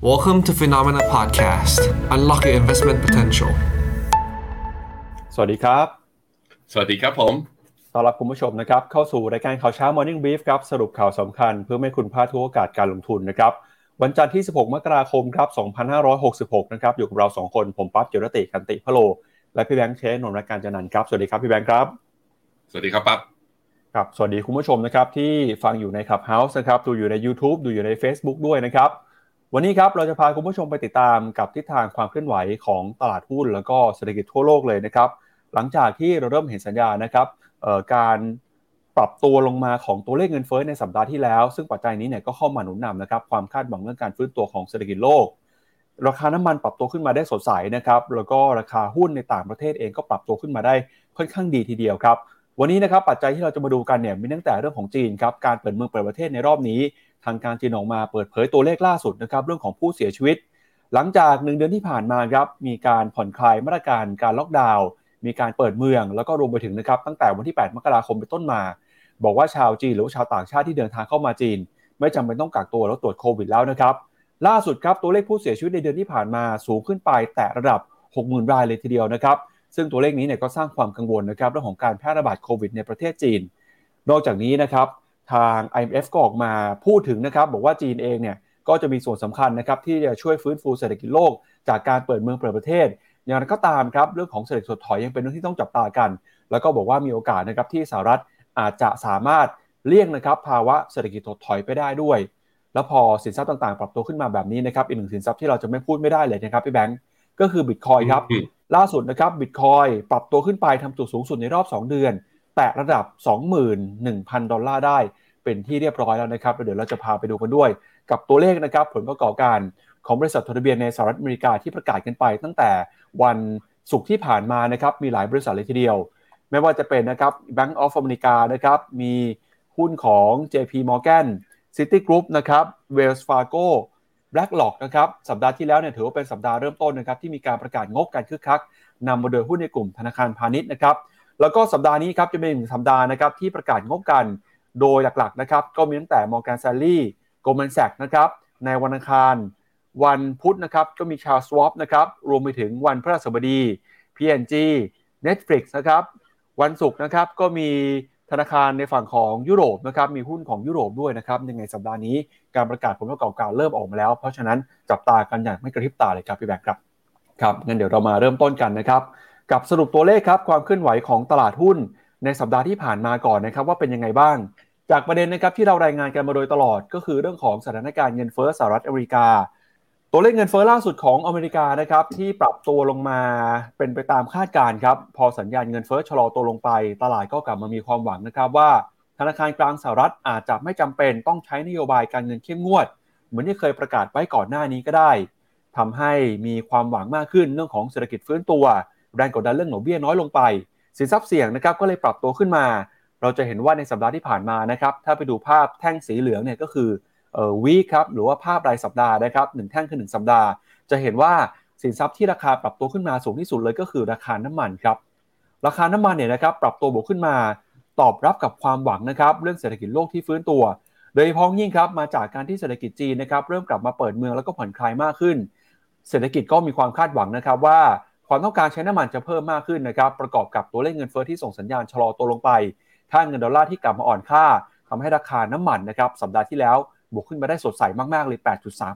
Welcome to Phenomena Podcast. Unlock your investment potential. สวัสดีครับ สวัสดีครับผม ต้อนรับคุณผู้ชมนะครับ เข้าสู่รายการข่าวเช้า Morning Brief ครับ สรุปข่าวสำคัญเพื่อไม่ให้คุณพลาดทุกโอกาสการลงทุนนะครับ วันจันทร์ที่ 16 มกราคมครับ 2566 นะครับ อยู่กับเรา 2 คน ผมปั๊บเจรติกันติพะโล และพี่แบงค์เชนนนท์รายการจันนันท์ครับ สวัสดีครับพี่แบงค์ครับ สวัสดีครับปั๊บครับ สวัสดีคุณผู้ชมนะครับที่ฟังอยู่ใน Clubhouse นะครับ ดูอยู่ใน YouTube ดูอยู่ใน Facebook ด้วยนะครับ วันนี้ครับเราจะพาคุณผู้ชมไปติดตามกับทิศทางความเคลื่อนไหวของตลาดหุ้น แล้วก็เศรษฐกิจทั่วโลกเลยนะครับ หลังจากที่เราเริ่มเห็นสัญญาณนะครับการปรับตัวลงมาของตัวเลขเงินเฟ้อในสัปดาห์ที่แล้ว ซึ่งปัจจัยนี้เนี่ยก็เข้ามาหนุนนำนะครับความคาดหวังเรื่องการฟื้นตัวของเศรษฐกิจโลก ราคาน้ำมันปรับตัวขึ้นมาได้สดใสนะครับแล้วก็ราคาหุ้นในต่างประเทศเองก็ปรับตัวขึ้นมาได้ค่อนข้างดีทีเดียวครับวันนี้นะครับปัจจัยที่เราจะมาดูกันเนี่ยมีตั้งแต่เรื่องของจีนครับการเปิดเมืองเปิดประเทศในรอบนี้ ทางการจีนออกมาเปิดเผยตัวเลขล่าสุดนะครับเรื่องของผู้เสียชีวิต หลังจากหนึ่งเดือนที่ผ่านมาครับมีการผ่อนคลายมาตรการการล็อกดาวน์มีการเปิดเมือง แล้วก็รวมไปถึงนะครับตั้งแต่วันที่ 8 มกราคมเป็นต้นมา บอกว่าชาวจีนหรือชาวต่างชาติที่เดินทางเข้ามาจีน ไม่จำเป็นต้องกักตัวแล้วตรวจโควิดแล้วนะครับล่าสุดครับตัวเลขผู้เสียชีวิตในเดือนที่ผ่านมาสูงขึ้นไปแต่ระดับ 60,000 รายเลยทีเดียวนะครับซึ่งตัวเลขนี้เนี่ยก็สร้างความกังวลนะครับเรื่องของการแพร่ระบาดโควิดในประเทศจีน นอกจากนี้นะครับ ทาง IMF ก็ออกมาพูดถึงนะครับ บอกว่าจีนเองเนี่ยก็จะมีส่วนสำคัญนะครับที่จะช่วยฟื้นฟูเศรษฐกิจโลก จากการเปิดเมืองเปิดประเทศ อย่างไรก็ตามครับเรื่องของเศรษฐกิจถดถอยยังเป็นเรื่องที่ต้องจับตากัน แล้วก็บอกว่ามีโอกาสนะครับที่สหรัฐอาจจะสามารถเลี่ยงนะครับภาวะเศรษฐกิจถดถอยไปได้ด้วย แล้วพอสินทรัพย์ต่างๆ ปรับตัวขึ้นมาแบบนี้นะครับอีกหนึ่งสินทรัพย์ที่เราจะไม่พูดไม่ได้เลยนะครับพี่แบงก์ก็คือบิตคอยครับอืมล่าสุดนะครับบิตคอยปรับตัวขึ้นไปทำจุดสูงสุดในรอบ 2 เดือน แตะระดับ 21,000 ดอลลาร์ได้เป็นที่เรียบร้อยแล้วนะครับเดี๋ยวเราจะพาไปดูกันด้วย กับตัวเลขนะครับผลประกอบการของบริษัททะเบียนในสหรัฐอเมริกาที่ประกาศกันไป ตั้งแต่วันศุกร์ที่ผ่านมานะครับมีหลายบริษัทเลยทีเดียว ไม่ว่าจะเป็นนะครับ Bank of America นะครับมีหุ้นของ JP Morgan Citigroup นะครับ Wells Fargo BlackRock นะครับสัปดาห์ที่แล้วเนี่ยถือว่าเป็นสัปดาห์เริ่มต้นนะครับที่มีการประกาศงบการคึกคักนำมาโดยหุ้นในกลุ่มธนาคารพาณิชย์นะครับ แล้วก็สัปดาห์นี้ครับจะเป็นหนึ่งสัปดาห์นะครับที่ประกาศงบกันโดยหลักๆนะครับก็มีตั้งแต่ Morgan Stanley Goldman Sachs นะครับในวันอังคาร วันพุธนะครับก็มี Charles Schwab นะครับรวมไปถึงวันพฤหัสบดี P&G Netflix นะครับวันศุกร์นะครับก็มีธนาคารในฝั่งของยุโรปนะครับมีหุ้นของยุโรปด้วยนะครับยังไงสัปดาห์นี้การประกาศผลประกอบการเริ่มออกมาแล้ว เพราะฉะนั้นจับตากันอย่างไม่กระพริบตาเลยครับพี่แบงค์ครับครับงั้นเดี๋ยวเรามาเริ่มต้นกันนะครับ กับสรุปตัวเลขครับความเคลื่อนไหวของตลาดหุ้นในสัปดาห์ที่ผ่านมาก่อนนะครับว่าเป็นยังไงบ้าง จากประเด็นนะครับที่เรารายงานกันมาโดยตลอด ก็คือเรื่องของสถานการณ์เงินเฟ้อสหรัฐอเมริกา ตัวเลขเงินเฟ้อล่าสุดของอเมริกานะครับที่ปรับตัวลงมาเป็นไปตามคาดการณ์ครับพอสัญญาณเงินเฟ้อชะลอตัวลงไป ตลาดก็กลับมามีความหวังนะครับว่า ธนาคารกลางสหรัฐอาจจะไม่จำเป็นต้องใช้นโยบายการเงินเข้มงวด เหมือนที่เคยประกาศไว้ก่อนหน้านี้ก็ได้ทำให้มีความหวังมากขึ้นเรื่องของเศรษฐกิจฟื้นตัว แรงกดดันเรื่องดอกเบี้ยน้อยลงไป สินทรัพย์เสี่ยงนะครับก็เลยปรับตัวขึ้นมา เราจะเห็นว่าในสัปดาห์ที่ผ่านมานะครับถ้าไปดูภาพแท่งสีเหลืองเนี่ยก็คือเอ่อวีครับหรือว่าภาพรายสัปดาห์นะครับหนึ่งแท่งคือหนึ่งสัปดาห์ จะเห็นว่าสินทรัพย์ที่ราคาปรับตัวขึ้นมาสูงที่สุดเลยก็คือราคาน้ำมันครับราคาน้ำมันเนี่ยนะครับปรับตัวบวกขึ้นมา ตอบรับกับความหวังนะครับเรื่องเศรษฐกิจโลกที่ฟื้นตัว โดยเฉพาะยิ่งครับมาจากการที่เศรษฐกิจจีนนะครับเริ่มกลับมาเปิดเมืองแล้วก็ผ่อนคลายมากขึ้น เศรษฐกิจก็มีความคาดหวังนะครับว่า ความต้องการใช้น้ำมันจะเพิ่มมากขึ้นนะครับประกอบกับตัวเลขเงินเฟ้อที่ส่งสัญญาณชะลอตัวลงไปค่าเงินดอลลาร์ที่กลับมาอ่อนค่าทำให้ราคาน้ำมันนะครับสัปดาห์ที่แล้วบวกขึ้นมาได้สดใสมากๆเลย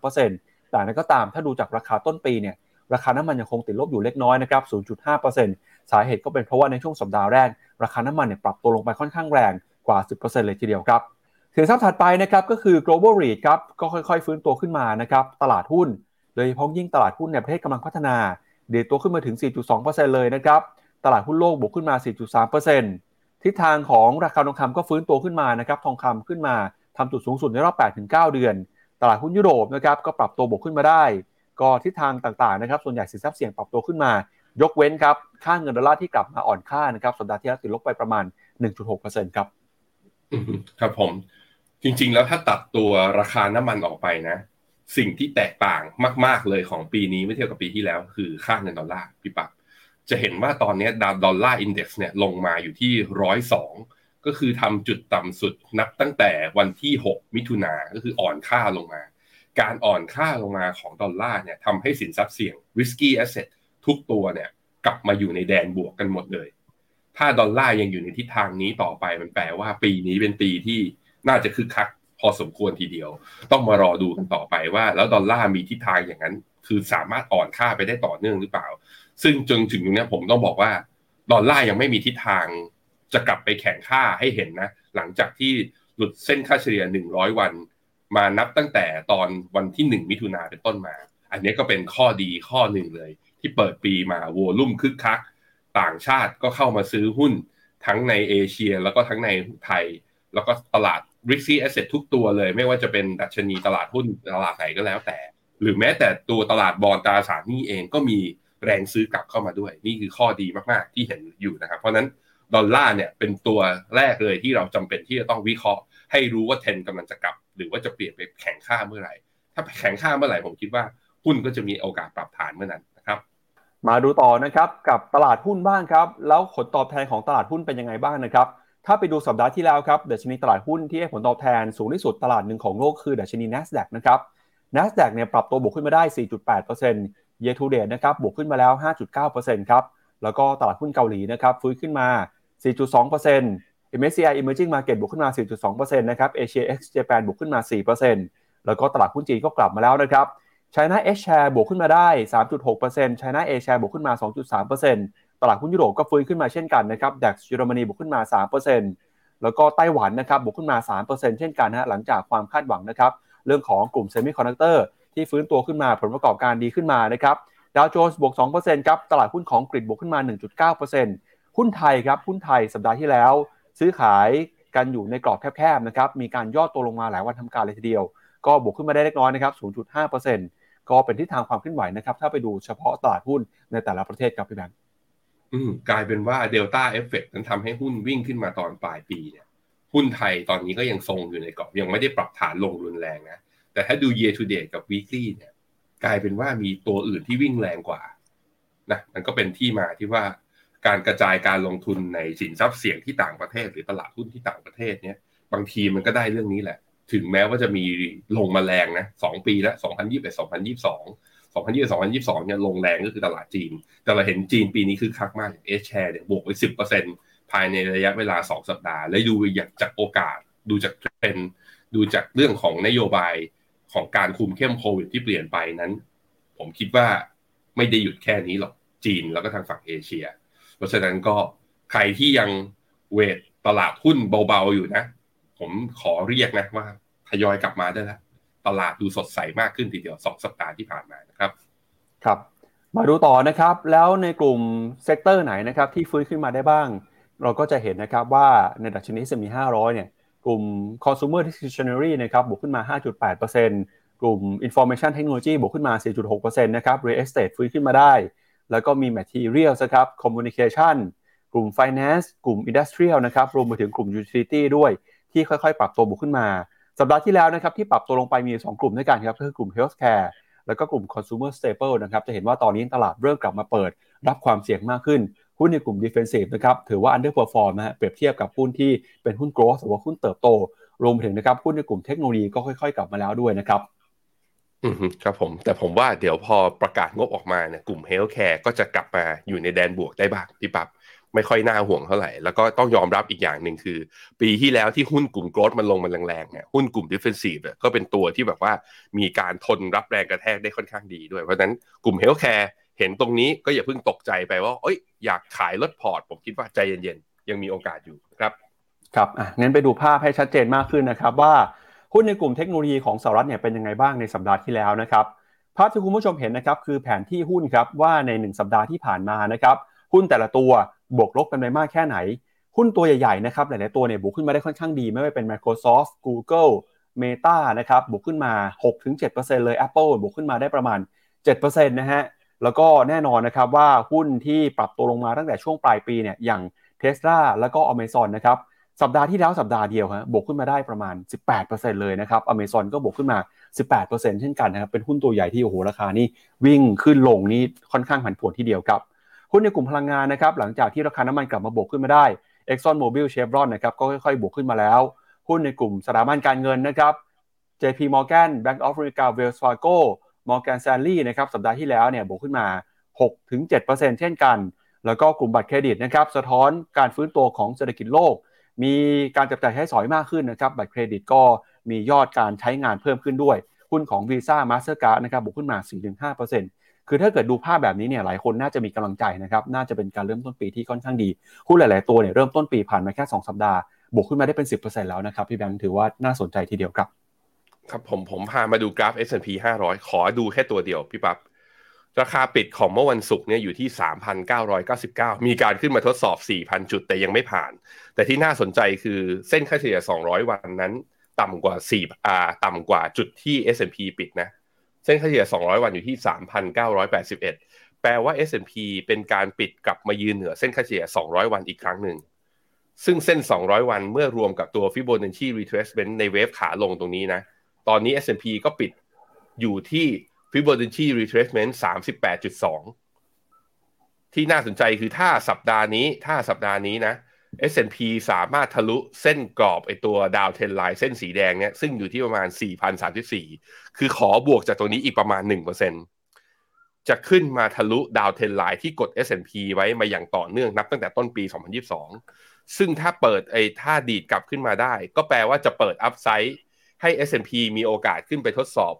8.3%แต่นั้นก็ตามถ้าดูจากราคาต้นปีเนี่ยราคาน้ำมันยังคงติดลบอยู่เล็กน้อยนะครับ 0.5%สาเหตุก็เป็นเพราะว่าในช่วงสัปดาห์แรก ราคาน้ำมันเนี่ยปรับตัวลงไปค่อนข้างแรงกว่า 10%เลยทีเดียวครับสินทรัพย์ถัดไปนะครับก็คือ global REIT ครับก็ค่อยๆ ฟื้นตัวขึ้นมานะครับตลาดหุ้นโดยเฉพาะยิ่งตลาดหุ้นในประเทศกำลังพัฒนา เดีดตัวขึ้นมาถึง 4.2%เลยนะครับ ตลาดหุ้นโลกบวกขึ้นมา 4.3%ทิศทางของราคาทองคำก็ฟื้นตัวขึ้นมานะครับ ทองคำขึ้นมาทำจุดสูงสุดในรอบ 8-9 เดือน ตลาดหุ้นยุโรปนะครับก็ปรับตัวบวกขึ้นมาได้ ก็ทิศทางต่างๆนะครับ ส่วนใหญ่สินทรัพย์เสี่ยงปรับตัวขึ้นมา ยกเว้นครับ ค่าเงินดอลลาร์ที่กลับมาอ่อนค่านะครับ สัปดาห์ที่แล้วติดลบไปประมาณ 1.6%ครับ ครับผม จริง ๆ แล้วถ้าตัดตัวราคาน้ำมันออกไปนะ สิ่งที่แตกต่างมาก ๆเลยของปีนี้เมื่อเทียบกับปีที่แล้ว คือค่าเงินดอลลาร์พี่ปั๊บจะเห็นว่าตอนนี้ตัว dollar index เนี่ยลงมาอยู่ที่ร้อยสองก็คือทำจุดต่ำสุดนับตั้งแต่วันที่ 6 มิถุนาก็คืออ่อนค่าลงมา การอ่อนค่าลงมาของดอลลาร์เนี่ยทำให้สินทรัพย์เสี่ยง risky asset ทุกตัวเนี่ยกลับมาอยู่ในแดนบวกกันหมดเลย ถ้าดอลลาร์ยังอยู่ในทิศทางนี้ต่อไปมันแปลว่าปีนี้เป็นปีที่น่าจะคึกคัก พอสมควรทีเดียว ต้องมารอดูกันต่อไปว่า แล้วดอลลาร์มีทิศทางอย่างนั้น คือสามารถอ่อนค่าไปได้ต่อเนื่องหรือเปล่า ซึ่งจนถึงตรงนี้ผมต้องบอกว่าดอลลาร์ยังไม่มีทิศทางจะกลับไปแข่งค่าให้เห็นนะ หลังจากที่หลุดเส้นค่าเฉลี่ย 100 วัน มานับตั้งแต่ตอนวันที่ 1 มิถุนาเป็นต้นมา อันนี้ก็เป็นข้อดีข้อหนึ่งเลย ที่เปิดปีมาโวลุ่มคึกคัก ต่างชาติก็เข้ามาซื้อหุ้นทั้งในเอเชียแล้วก็ทั้งในไทย แล้วก็ตลาด r i x y Asset ทุกตัวเลย ไม่ว่าจะเป็นดัชนีตลาดหุ้นตลาดไหนก็แล้วแต่ หรือแม้แต่ตัวตลาดบอลตราสารนี้เองก็มีแรงซื้อกลับเข้ามาด้วย นี่คือข้อดีมากๆที่เห็นอยู่นะครับ เพราะนั้นดอลลาร์เนี่ยเป็นตัวแรกเลยที่เราจำเป็นที่จะต้องวิเคราะห์ ให้รู้ว่าเทรนกำลังจะกลับ หรือว่าจะเปลี่ยนไปแข่งค่าเมื่อไหร่ ถ้าแข่งค่าเมื่อไหร่ผมคิดว่าหุ้นก็จะมีโอกาสปรับฐานเมื่อนั้นนะครับ มาดูต่อนะครับกับตลาดหุ้นบ้างครับ แล้วผลตอบแทนของตลาดหุ้นเป็นยังไงบ้างนะครับ ถ้าไปดูสัปดาห์ที่แล้วครับดัชนีตลาดหุ้นที่ให้ผลตอบแทนสูงที่สุดตลาดหนึ่งของโลกคือดัชนี NASDAQ นะครับ NASDAQ เนี่ยปรับตัวบวกขึ้นมาได้ 4.8% year to date นะครับบวกขึ้นมาแล้ว 5.9%ครับแล้วก็ตลาดหุ้นเกาหลีนะครับฟื้นขึ้นมา 4.2% MSCI Emerging Market บวกขึ้นมา 4.2%นะครับ Asia X Japan บวกขึ้นมา 4%แล้วก็ตลาดหุ้นจีนก็กลับมาแล้วนะครับ China H Share บวกขึ้นมาได้ 3.6% China A Share บวกขึ้นมา 2.3% ตลาดหุ้นยุโรปก็ฟื้นขึ้นมาเช่นกันนะครับ DAX เยอรมนีบวกขึ้นมา 3%แล้วก็ไต้หวันนะครับบวกขึ้นมา 3%เช่นกันนะหลังจากความคาดหวังนะครับเรื่องของกลุ่มเซมิคอนดักเตอร์ที่ฟื้นตัวขึ้นมาผลประกอบการดีขึ้นมานะครับดาวโจนส์บวก 2%ครับตลาดหุ้นของกรีกบวกขึ้นมา 1.9%หุ้นไทยครับหุ้นไทยสัปดาห์ที่แล้ว ซื้อขายกันอยู่ในกรอบแคบๆนะครับมีการย่อตัวลงมาหลายวันทำการเลยทีเดียว ก็บวกขึ้นมาได้เล็กน้อยนะครับ 0.5%ก็เป็นทิศทางความเคลื่อนไหวนะครับถ้าไปดูเฉพาะตลาดหุ้นในแต่ละประเทศครับพี่แบงค์ กลายเป็นว่าเดลต้าเอฟเฟกนั้นทำให้หุ้นวิ่งขึ้นมาตอนปลายปีเนี่ย หุ้นไทยตอนนี้ก็ยังทรงอยู่ในกรอบยังไม่ได้ปรับฐานลงรุนแรงนะ แต่ถ้าดู year to date กับ weekly เนี่ย กลายเป็นว่ามีตัวอื่นที่วิ่งแรงกว่านะมันก็เป็นที่มาที่ว่าการกระจายการลงทุนในสินทรัพย์เสี่ยงที่ต่างประเทศ หรือตลาดหุ้นที่ต่างประเทศเนี่ย บางทีมันก็ได้เรื่องนี้แหละ ถึงแม้ว่าจะมีลงมาแรงนะสองปีแล้วสองพันยี่สิบเอ็ดสองพันยี่สิบสอง สองพันยี่สิบสองพันยี่สิบสองเนี่ยลงแรงก็คือตลาดจีน แต่เราเห็นจีนปีนี้คือคักมากเอชแชร์เนี่ยบวกไปสิบเปอร์เซ็นภายในระยะเวลาสองสัปดาห์ และดูจากโอกาส ดูจากเทรนด์ดูจากเรื่องของนโยบายของการคุมเข้มโควิดที่เปลี่ยนไปนั้น ผมคิดว่าไม่ได้หยุดแค่นี้หรอกจีนแล้วก็ทางฝั่งเอเชีย เพราะฉะนั้นก็ใครที่ยังเวทตลาดหุ้นเบาๆอยู่นะ ผมขอเรียกนะว่าทยอยกลับมาได้แล้ว ตลาดดูสดใสมากขึ้นทีเดียวสองสัปดาห์ที่ผ่านมานะครับ ครับ มาดูต่อนะครับ แล้วในกลุ่ม sector ไหนนะครับที่ฟื้นขึ้นมาได้บ้าง เราก็จะเห็นนะครับว่าในดัชนี S&P 500 เนี่ย กลุ่ม consumer discretionary นะครับบวกขึ้นมา 5.8%กลุ่ม information technology บวกขึ้นมา 4.6%นะครับ real estate ฟื้นขึ้นมาได้ แล้วก็มี materials นะครับ communication กลุ่ม finance กลุ่ม industrial นะครับรวมไปถึงกลุ่ม utility ด้วยที่ค่อยๆ ปรับตัวบวกขึ้นมา สัปดาห์ที่แล้วนะครับที่ปรับตัวลงไปมี 2 กลุ่มด้วยกันครับก็คือกลุ่ม healthcare แล้วก็กลุ่ม consumer staple นะครับจะเห็นว่าตอนนี้ตลาดเริ่มกลับมาเปิด รับความเสี่ยงมากขึ้น หุ้นในกลุ่ม defensive นะครับถือว่า underperform นะฮะเปรียบเทียบกับหุ้นที่เป็นหุ้น growth หรือว่าหุ้นเติบโต รวมไปถึงนะครับหุ้นในกลุ่มเทคโนโลยีก็ค่อย ๆ กลับมาแล้วด้วยนะครับอืมครับผมแต่ผมว่าเดี๋ยวพอประกาศงบออกมาเนี่ยกลุ่ม healthcare ก็จะกลับมาอยู่ในแดนบวกได้บ้างพี่ปั๊บ ไม่ค่อยน่าห่วงเท่าไหร่ แล้วก็ต้องยอมรับอีกอย่างหนึ่งคือ ปีที่แล้วที่หุ้นกลุ่ม growth มันลงมันแรงๆเนี่ยหุ้นกลุ่ม defensive ก็เป็นตัวที่แบบว่ามีการทนรับแรงกระแทกได้ค่อนข้างดีด้วย เพราะฉะนั้นกลุ่ม healthcare เห็นตรงนี้ก็อย่าเพิ่งตกใจไปว่าเอ้ยอยากขายลดพอร์ต ผมคิดว่าใจเย็นๆ ยังมีโอกาสอยู่ครับครับอะงั้นไปดูภาพให้ชัดเจนมากขึ้นนะครับว่าหุ้นในกลุ่มเทคโนโลยีของสหรัฐเนี่ยเป็นยังไงบ้างในสัปดาห์ที่แล้วนะครับภาพที่คุณผู้ชมเห็นนะครับคือแผนที่หุ้นครับว่าใน 1 สัปดาห์ที่ผ่านมานะครับหุ้นแต่ละตัว บวกลบกันไปมากแค่ไหน หุ้นตัวใหญ่ๆนะครับหลายๆตัวเนี่ยบวกขึ้นมาได้ค่อนข้างดี ไม่ว่าเป็น Microsoft Google Meta นะครับบวกขึ้นมา 6-7%เลย Apple บวกขึ้นมาได้ประมาณ 7%นะฮะแล้วก็แน่นอนนะครับว่าหุ้นที่ปรับตัวลงมาตั้งแต่ช่วงปลายปีเนี่ยอย่าง Tesla แล้วก็ Amazon นะครับสัปดาห์ที่แล้วสัปดาห์เดียวฮะบวกขึ้นมาได้ประมาณ 18%เลยนะครับ Amazon ก็บวกขึ้นมา 18%เช่นกันนะครับเป็นหุ้นตัวใหญ่ที่โอ้โหราคานี่วิ่งขึ้นลงนี่ค่อนข้างผันผวนทีเดียวครับ หุ้นในกลุ่มพลังงานนะครับหลังจากที่ราคาน้ำมันกลับมาบวกขึ้นมาได้ Exxon Mobil Chevron นะครับก็ค่อยๆ บวกขึ้นมาแล้ว หุ้นในกลุ่มสถาบันการเงินนะครับ JP Morgan Bank of America Wells Fargo Morgan Stanley นะครับสัปดาห์ที่แล้วเนี่ยบวกขึ้นมา 6-7%เช่นกัน แล้วก็กลุ่มบัตรเครดิตนะครับสะท้อนการฟื้นตัวของเศรษฐกิจโลก มีการจับจ่ายใช้สอยมากขึ้นนะครับบัตรเครดิตก็มียอดการใช้งานเพิ่มขึ้นด้วย หุ้นของ Visa Mastercard นะครับบวกขึ้นมา 4-5% คือถ้าเกิดดูภาพแบบนี้เนี่ยหลายคนน่าจะมีกำลังใจนะครับน่าจะเป็นการเริ่มต้นปีที่ค่อนข้างดีหุ้นหลาย ๆ ตัวเนี่ยเริ่มต้นปีผ่านมาแค่ 2 สัปดาห์บวกขึ้นมาได้เป็น 10%แล้วนะครับพี่แบงค์ถือว่าน่าสนใจทีเดียวครับ ครับผมผมพามาดูกราฟ S&P 500 ขอดูแค่ตัวเดียวพี่ปับ๊บราคาปิดของเมื่อวันศุกร์เนี่ยอยู่ที่ 3,999 มีการขึ้นมาทดสอบ 4,000 จุดแต่ยังไม่ผ่าน แต่ที่น่าสนใจคือเส้นค่าเฉลี่ย 200 วันนั้น ต่ำกว่า4อ่าต่ำกว่าจุดที่ S&P ปิดนะ เส้นค่าเฉลี่ย 200 วันอยู่ที่ 3,981 แปลว่า S&P เป็นการปิดกลับมายืนเหนือเส้นค่าเฉลี่ย 200 วันอีกครั้งหนึ่ง ซึ่งเส้น 200 วันเมื่อรวมกับตัว Fibonacci retracement ในเวฟขาลงตรงนี้นะ ตอนนี้ S&P ก็ปิดอยู่ที่ Fibonacci retracement 38.2 ที่น่าสนใจคือถ้าสัปดาห์นี้ ถ้าสัปดาห์นี้นะ S&P สามารถทะลุเส้นกรอบไอตัวดาวเทนไลน์เส้นสีแดงเนี่ยซึ่งอยู่ที่ประมาณ 4,034 คือขอบวกจากตัวนี้อีกประมาณ 1%จะขึ้นมาทะลุดาวเทนไลน์ที่กด S&P ไว้มาอย่างต่อเนื่องนับตั้งแต่ต้นปี 2022 ซึ่งถ้าเปิดไอถ้าดีดกลับขึ้นมาได้ ก็แปลว่าจะเปิดอัพไซด์ให้ S&P มีโอกาสขึ้นไปทดสอบ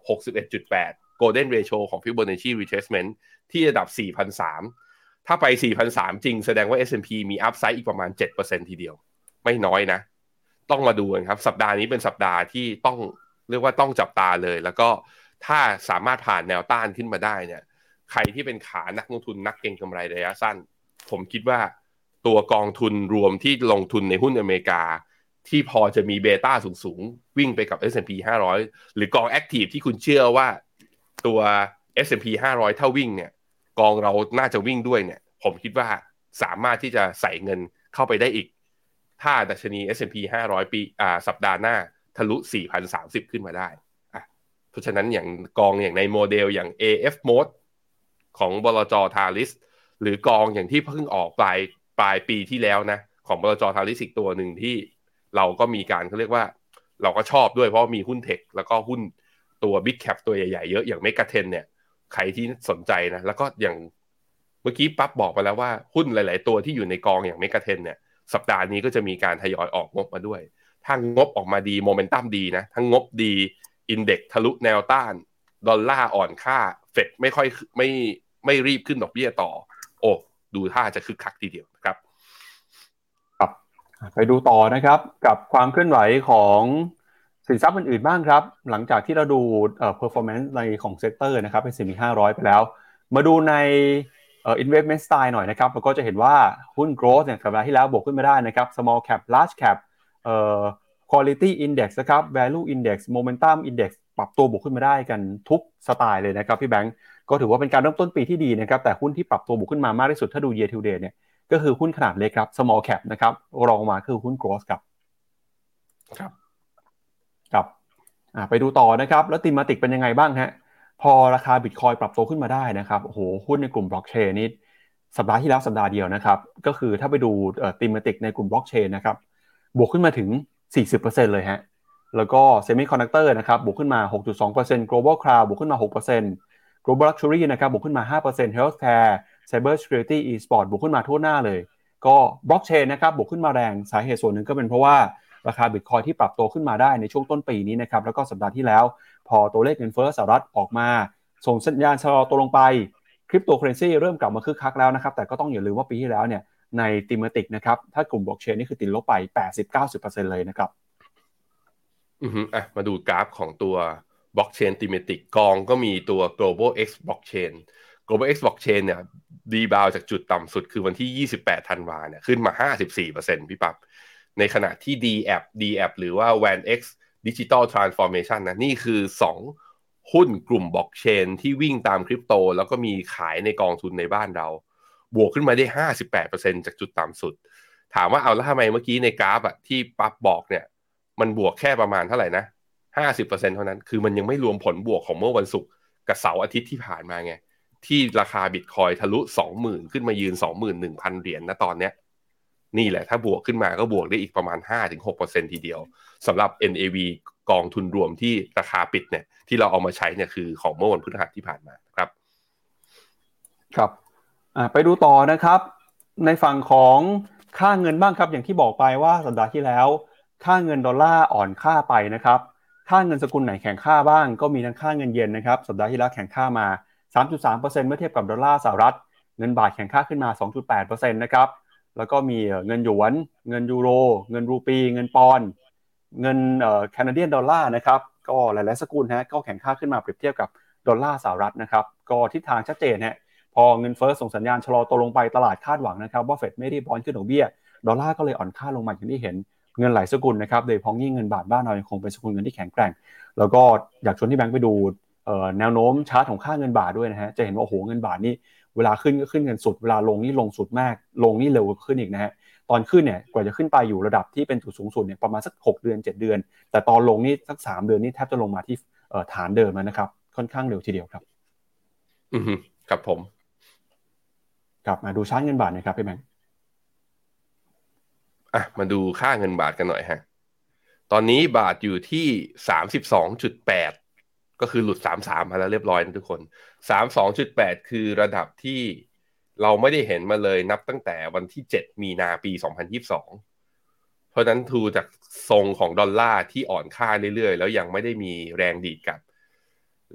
61.8 Golden Ratio ของ Fibonacci Retracement ที่ระดับ 4,003 ถ้าไป 4,003 จริงแสดงว่า S&P มีอัพไซด์อีกประมาณ 7%ทีเดียว ไม่น้อยนะ ต้องมาดูกันครับ สัปดาห์นี้เป็นสัปดาห์ที่ต้องเรียกว่าต้องจับตาเลย แล้วก็ถ้าสามารถผ่านแนวต้านขึ้นมาได้เนี่ย ใครที่เป็นขานักลงทุนนักเก็งกำไรระยะสั้น ผมคิดว่าตัวกองทุนรวมที่ลงทุนในหุ้นอเมริกา ที่พอจะมีเบต้าสูงๆ วิ่งไปกับ S&P 500 หรือกองแอคทีฟที่คุณเชื่อว่าตัว S&P 500 ถ้าวิ่งเนี่ย กองเราน่าจะวิ่งด้วยเนี่ย ผมคิดว่าสามารถที่จะใส่เงินเข้าไปได้อีก ถ้าดัชนี S&P 500 ปีอ่าสัปดาห์หน้าทะลุ 4,030 ขึ้นมาได้อะเพราะฉะนั้นอย่างกองอย่างในโมเดลอย่าง AF Mode ของบลจทาริสหรือกองอย่างที่เพิ่งออกปลายปลายปีที่แล้วนะ ของบลจทาริสอีกตัวหนึ่งที่เราก็มีการเขาเรียกว่า เราก็ชอบด้วยเพราะมีหุ้น tech แล้วก็หุ้นตัว big cap ตัวใหญ่ๆเยอะอย่าง Mega Ten เนี่ย ใครที่สนใจนะ แล้วก็อย่างเมื่อกี้ปั๊บบอกไปแล้วว่าหุ้นหลาย ๆ ตัวที่อยู่ในกองอย่างเมกะเทนเนี่ย สัปดาห์นี้ก็จะมีการทยอยออกงบมาด้วย ถ้างบออกมาดีโมเมนตัมดีนะ ทั้งงบดีอินเด็กทะลุแนวต้าน ดอลลาร์อ่อนค่า เฟดไม่ค่อยไม่ไม่รีบขึ้นดอกเบี้ยต่อ โอ้ ดูท่าจะคึกคักทีเดียวนะครับ ครับ ไปดูต่อนะครับ กับความเคลื่อนไหวของ สินทรัพย์อื่นๆบ้างครับ หลังจากที่เราดูเอ่อ performance ในของ sector นะครับ S&P ห้าร้อยไปแล้ว มาดูในเอ่อ investment style หน่อยนะครับเราก็จะเห็นว่าหุ้น growth เนี่ยสัปดาห์ที่แล้วบวกขึ้นมาได้นะครับ small cap large cap เอ่อ quality index นะครับ value index momentum index ปรับตัวบวกขึ้นมาได้กันทุกสไตล์เลยนะครับพี่แบงก์ก็ถือว่าเป็นการเริ่มต้นปีที่ดีนะครับแต่หุ้นที่ปรับตัวบวกขึ้นมามากที่สุดถ้าดู year to date เนี่ยก็คือหุ้นขนาดเล็กครับ small cap นะครับรองมาคือหุ้น growth ครับครับ ครับไปดูต่อนะครับแล้ว thematic เป็นยังไงบ้างฮะพอราคาบิตคอยน์ปรับตัวขึ้นมาได้นะครับโอ้โหหุ้นในกลุ่มบล็อกเชนนี่สัปดาห์ที่แล้วสัปดาห์เดียวนะครับ ก็คือถ้าไปดู thematic ในกลุ่มบล็อกเชนนะครับบวกขึ้นมาถึง 40%เลยฮะแล้วก็เซมิคอนดักเตอร์นะครับบวกขึ้นมา 6.2% global cloud บวกขึ้นมา 6% global luxury นะครับบวกขึ้นมา 5% healthcare cyber security e-sport บวกขึ้นมาทั่วหน้าเลย ก็บล็อกเชนนะครับบวกขึ้นมาแรงสาเหตุส่วนหนึ่งก็เป็นเพราะว่า ราคาบิตคอยน์ที่ปรับตัวขึ้นมาได้ในช่วงต้นปีนี้นะครับแล้วก็สัปดาห์ที่แล้ว พอตัวเลขเงินเฟ้อสหรัฐออกมา ส่งสัญญาณชะลอตัวลงไปคริปโตเคอร์เรนซีเริ่มกลับมาคึกคักแล้วนะครับแต่ก็ต้องอย่าลืมว่าปีที่แล้วเนี่ยใน thematic นะครับถ้ากลุ่มบล็อกเชนนี่คือติดลบไป 80-90%เลยนะครับอือฮึอะมาดูกราฟของตัวบล็อกเชน thematic กองก็มีตัว Global X blockchain global x blockchain เนี่ยดีบาวจากจุดต่ำสุดคือวันที่ 28 ธันวาเนี่ยขึ้นมา 54%พี่ปับ๊บ ในขณะที่ d a p d a p หรือว่า WANX Digital Transformation นะนี่คือ 2 หุ้นกลุ่มบล็อกเชนที่วิ่งตามคริปโต แล้วก็มีขายในกองทุนในบ้านเรา บวกขึ้นมาได้ 58%จากจุดต่ำสุด ถามว่าเอาแล้วทำไมเมื่อกี้ในกราฟอะที่ปั๊บบอกเนี่ย มันบวกแค่ประมาณเท่าไหร่นะ 50%เท่านั้น คือมันยังไม่รวมผลบวกของเมื่อวันศุกร์กับเสาร์อาทิตย์ที่ผ่านมาไงที่ราคาบิตคอยทะลุ 20,000 ขึ้นมายืน 21,000 เหรียญนะตอนเนี้ย นี่แหละถ้าบวกขึ้นมาก็บวกได้อีกประมาณ 5-6%ทีเดียวสำหรับ NAV กองทุนรวมที่ราคาปิดเนี่ย ที่เราเอามาใช้เนี่ยคือของเมื่อวันพฤหัสที่ผ่านมาครับ ครับไปดูต่อนะครับ ในฝั่งของค่าเงินบ้างครับ อย่างที่บอกไปว่าสัปดาห์ที่แล้ว ค่าเงินดอลลาร์อ่อนค่าไปนะครับ ค่าเงินสกุลไหนแข็งค่าบ้าง ก็มีทั้งค่าเงินเยนนะครับสัปดาห์ที่แล้วแข็งค่ามา 3.3%เมื่อเทียบกับดอลลาร์สหรัฐ เงินบาทแข็งค่าขึ้นมา 2.8%นะครับ แล้วก็มีเงินหยวน เงินยูโร เงินรูปี เงินปอนด์เงิน Canadian dollar นะครับ ก็หลาย ๆ สกุลฮะก็แข็งค่าขึ้นมาเปรียบเทียบกับดอลลาร์สหรัฐนะครับ ก็ทิศทางชัดเจนฮะพอเงินเฟ้อส่งสัญญาณชะลอตัวลงไปตลาดคาดหวังนะครับว่าเฟดไม่ได้บอลขึ้นดอกเบี้ย ดอลลาร์ก็เลยอ่อนค่าลงมาอย่างที่เห็นเงินหลายสกุลนะครับโดยพ้องยิ่งเงินบาทบ้านเรายังคงเป็นสกุลเงินที่แข็งแกร่ง แล้วก็อยากชวนที่แบงค์ไปดูแนวโน้มชาร์ตของค่าเงินบาทด้วยนะฮะจะเห็นว่าโอ้โหเงินบาทนี่ เวลาขึ้นก็ขึ้นเงินสุด เวลาลงนี่ลงสุดมาก ลงนี่เร็วขึ้นอีกนะฮะ ตอนขึ้นเนี่ย กว่าจะขึ้นไปอยู่ระดับที่เป็นจุดสูงสุดเนี่ยประมาณสัก 6 เดือน 7 เดือน แต่ตอนลงนี่สัก 3 เดือนนี่แทบจะลงมาที่ฐานเดิมแล้วนะครับ ค่อนข้างเร็วทีเดียวครับ อือครับผม กลับมาดูชาร์ตเงินบาทนะครับพี่แบงค์อะมาดูค่าเงินบาทกันหน่อยฮะ ตอนนี้บาทอยู่ที่สามสิบสองจุดแปด ก็คือหลุดสามสามมาแล้วเรียบร้อยนะทุกคนสามสองจุดแปดคือระดับที่เราไม่ได้เห็นมาเลยนับตั้งแต่วันที่เจ็ดมีนาปีสองพันยิบสองเพราะนั้นทูจากทรงของดอลลาร์ที่อ่อนค่าเรื่อยๆ แล้วยังไม่ได้มีแรงดีดกลับ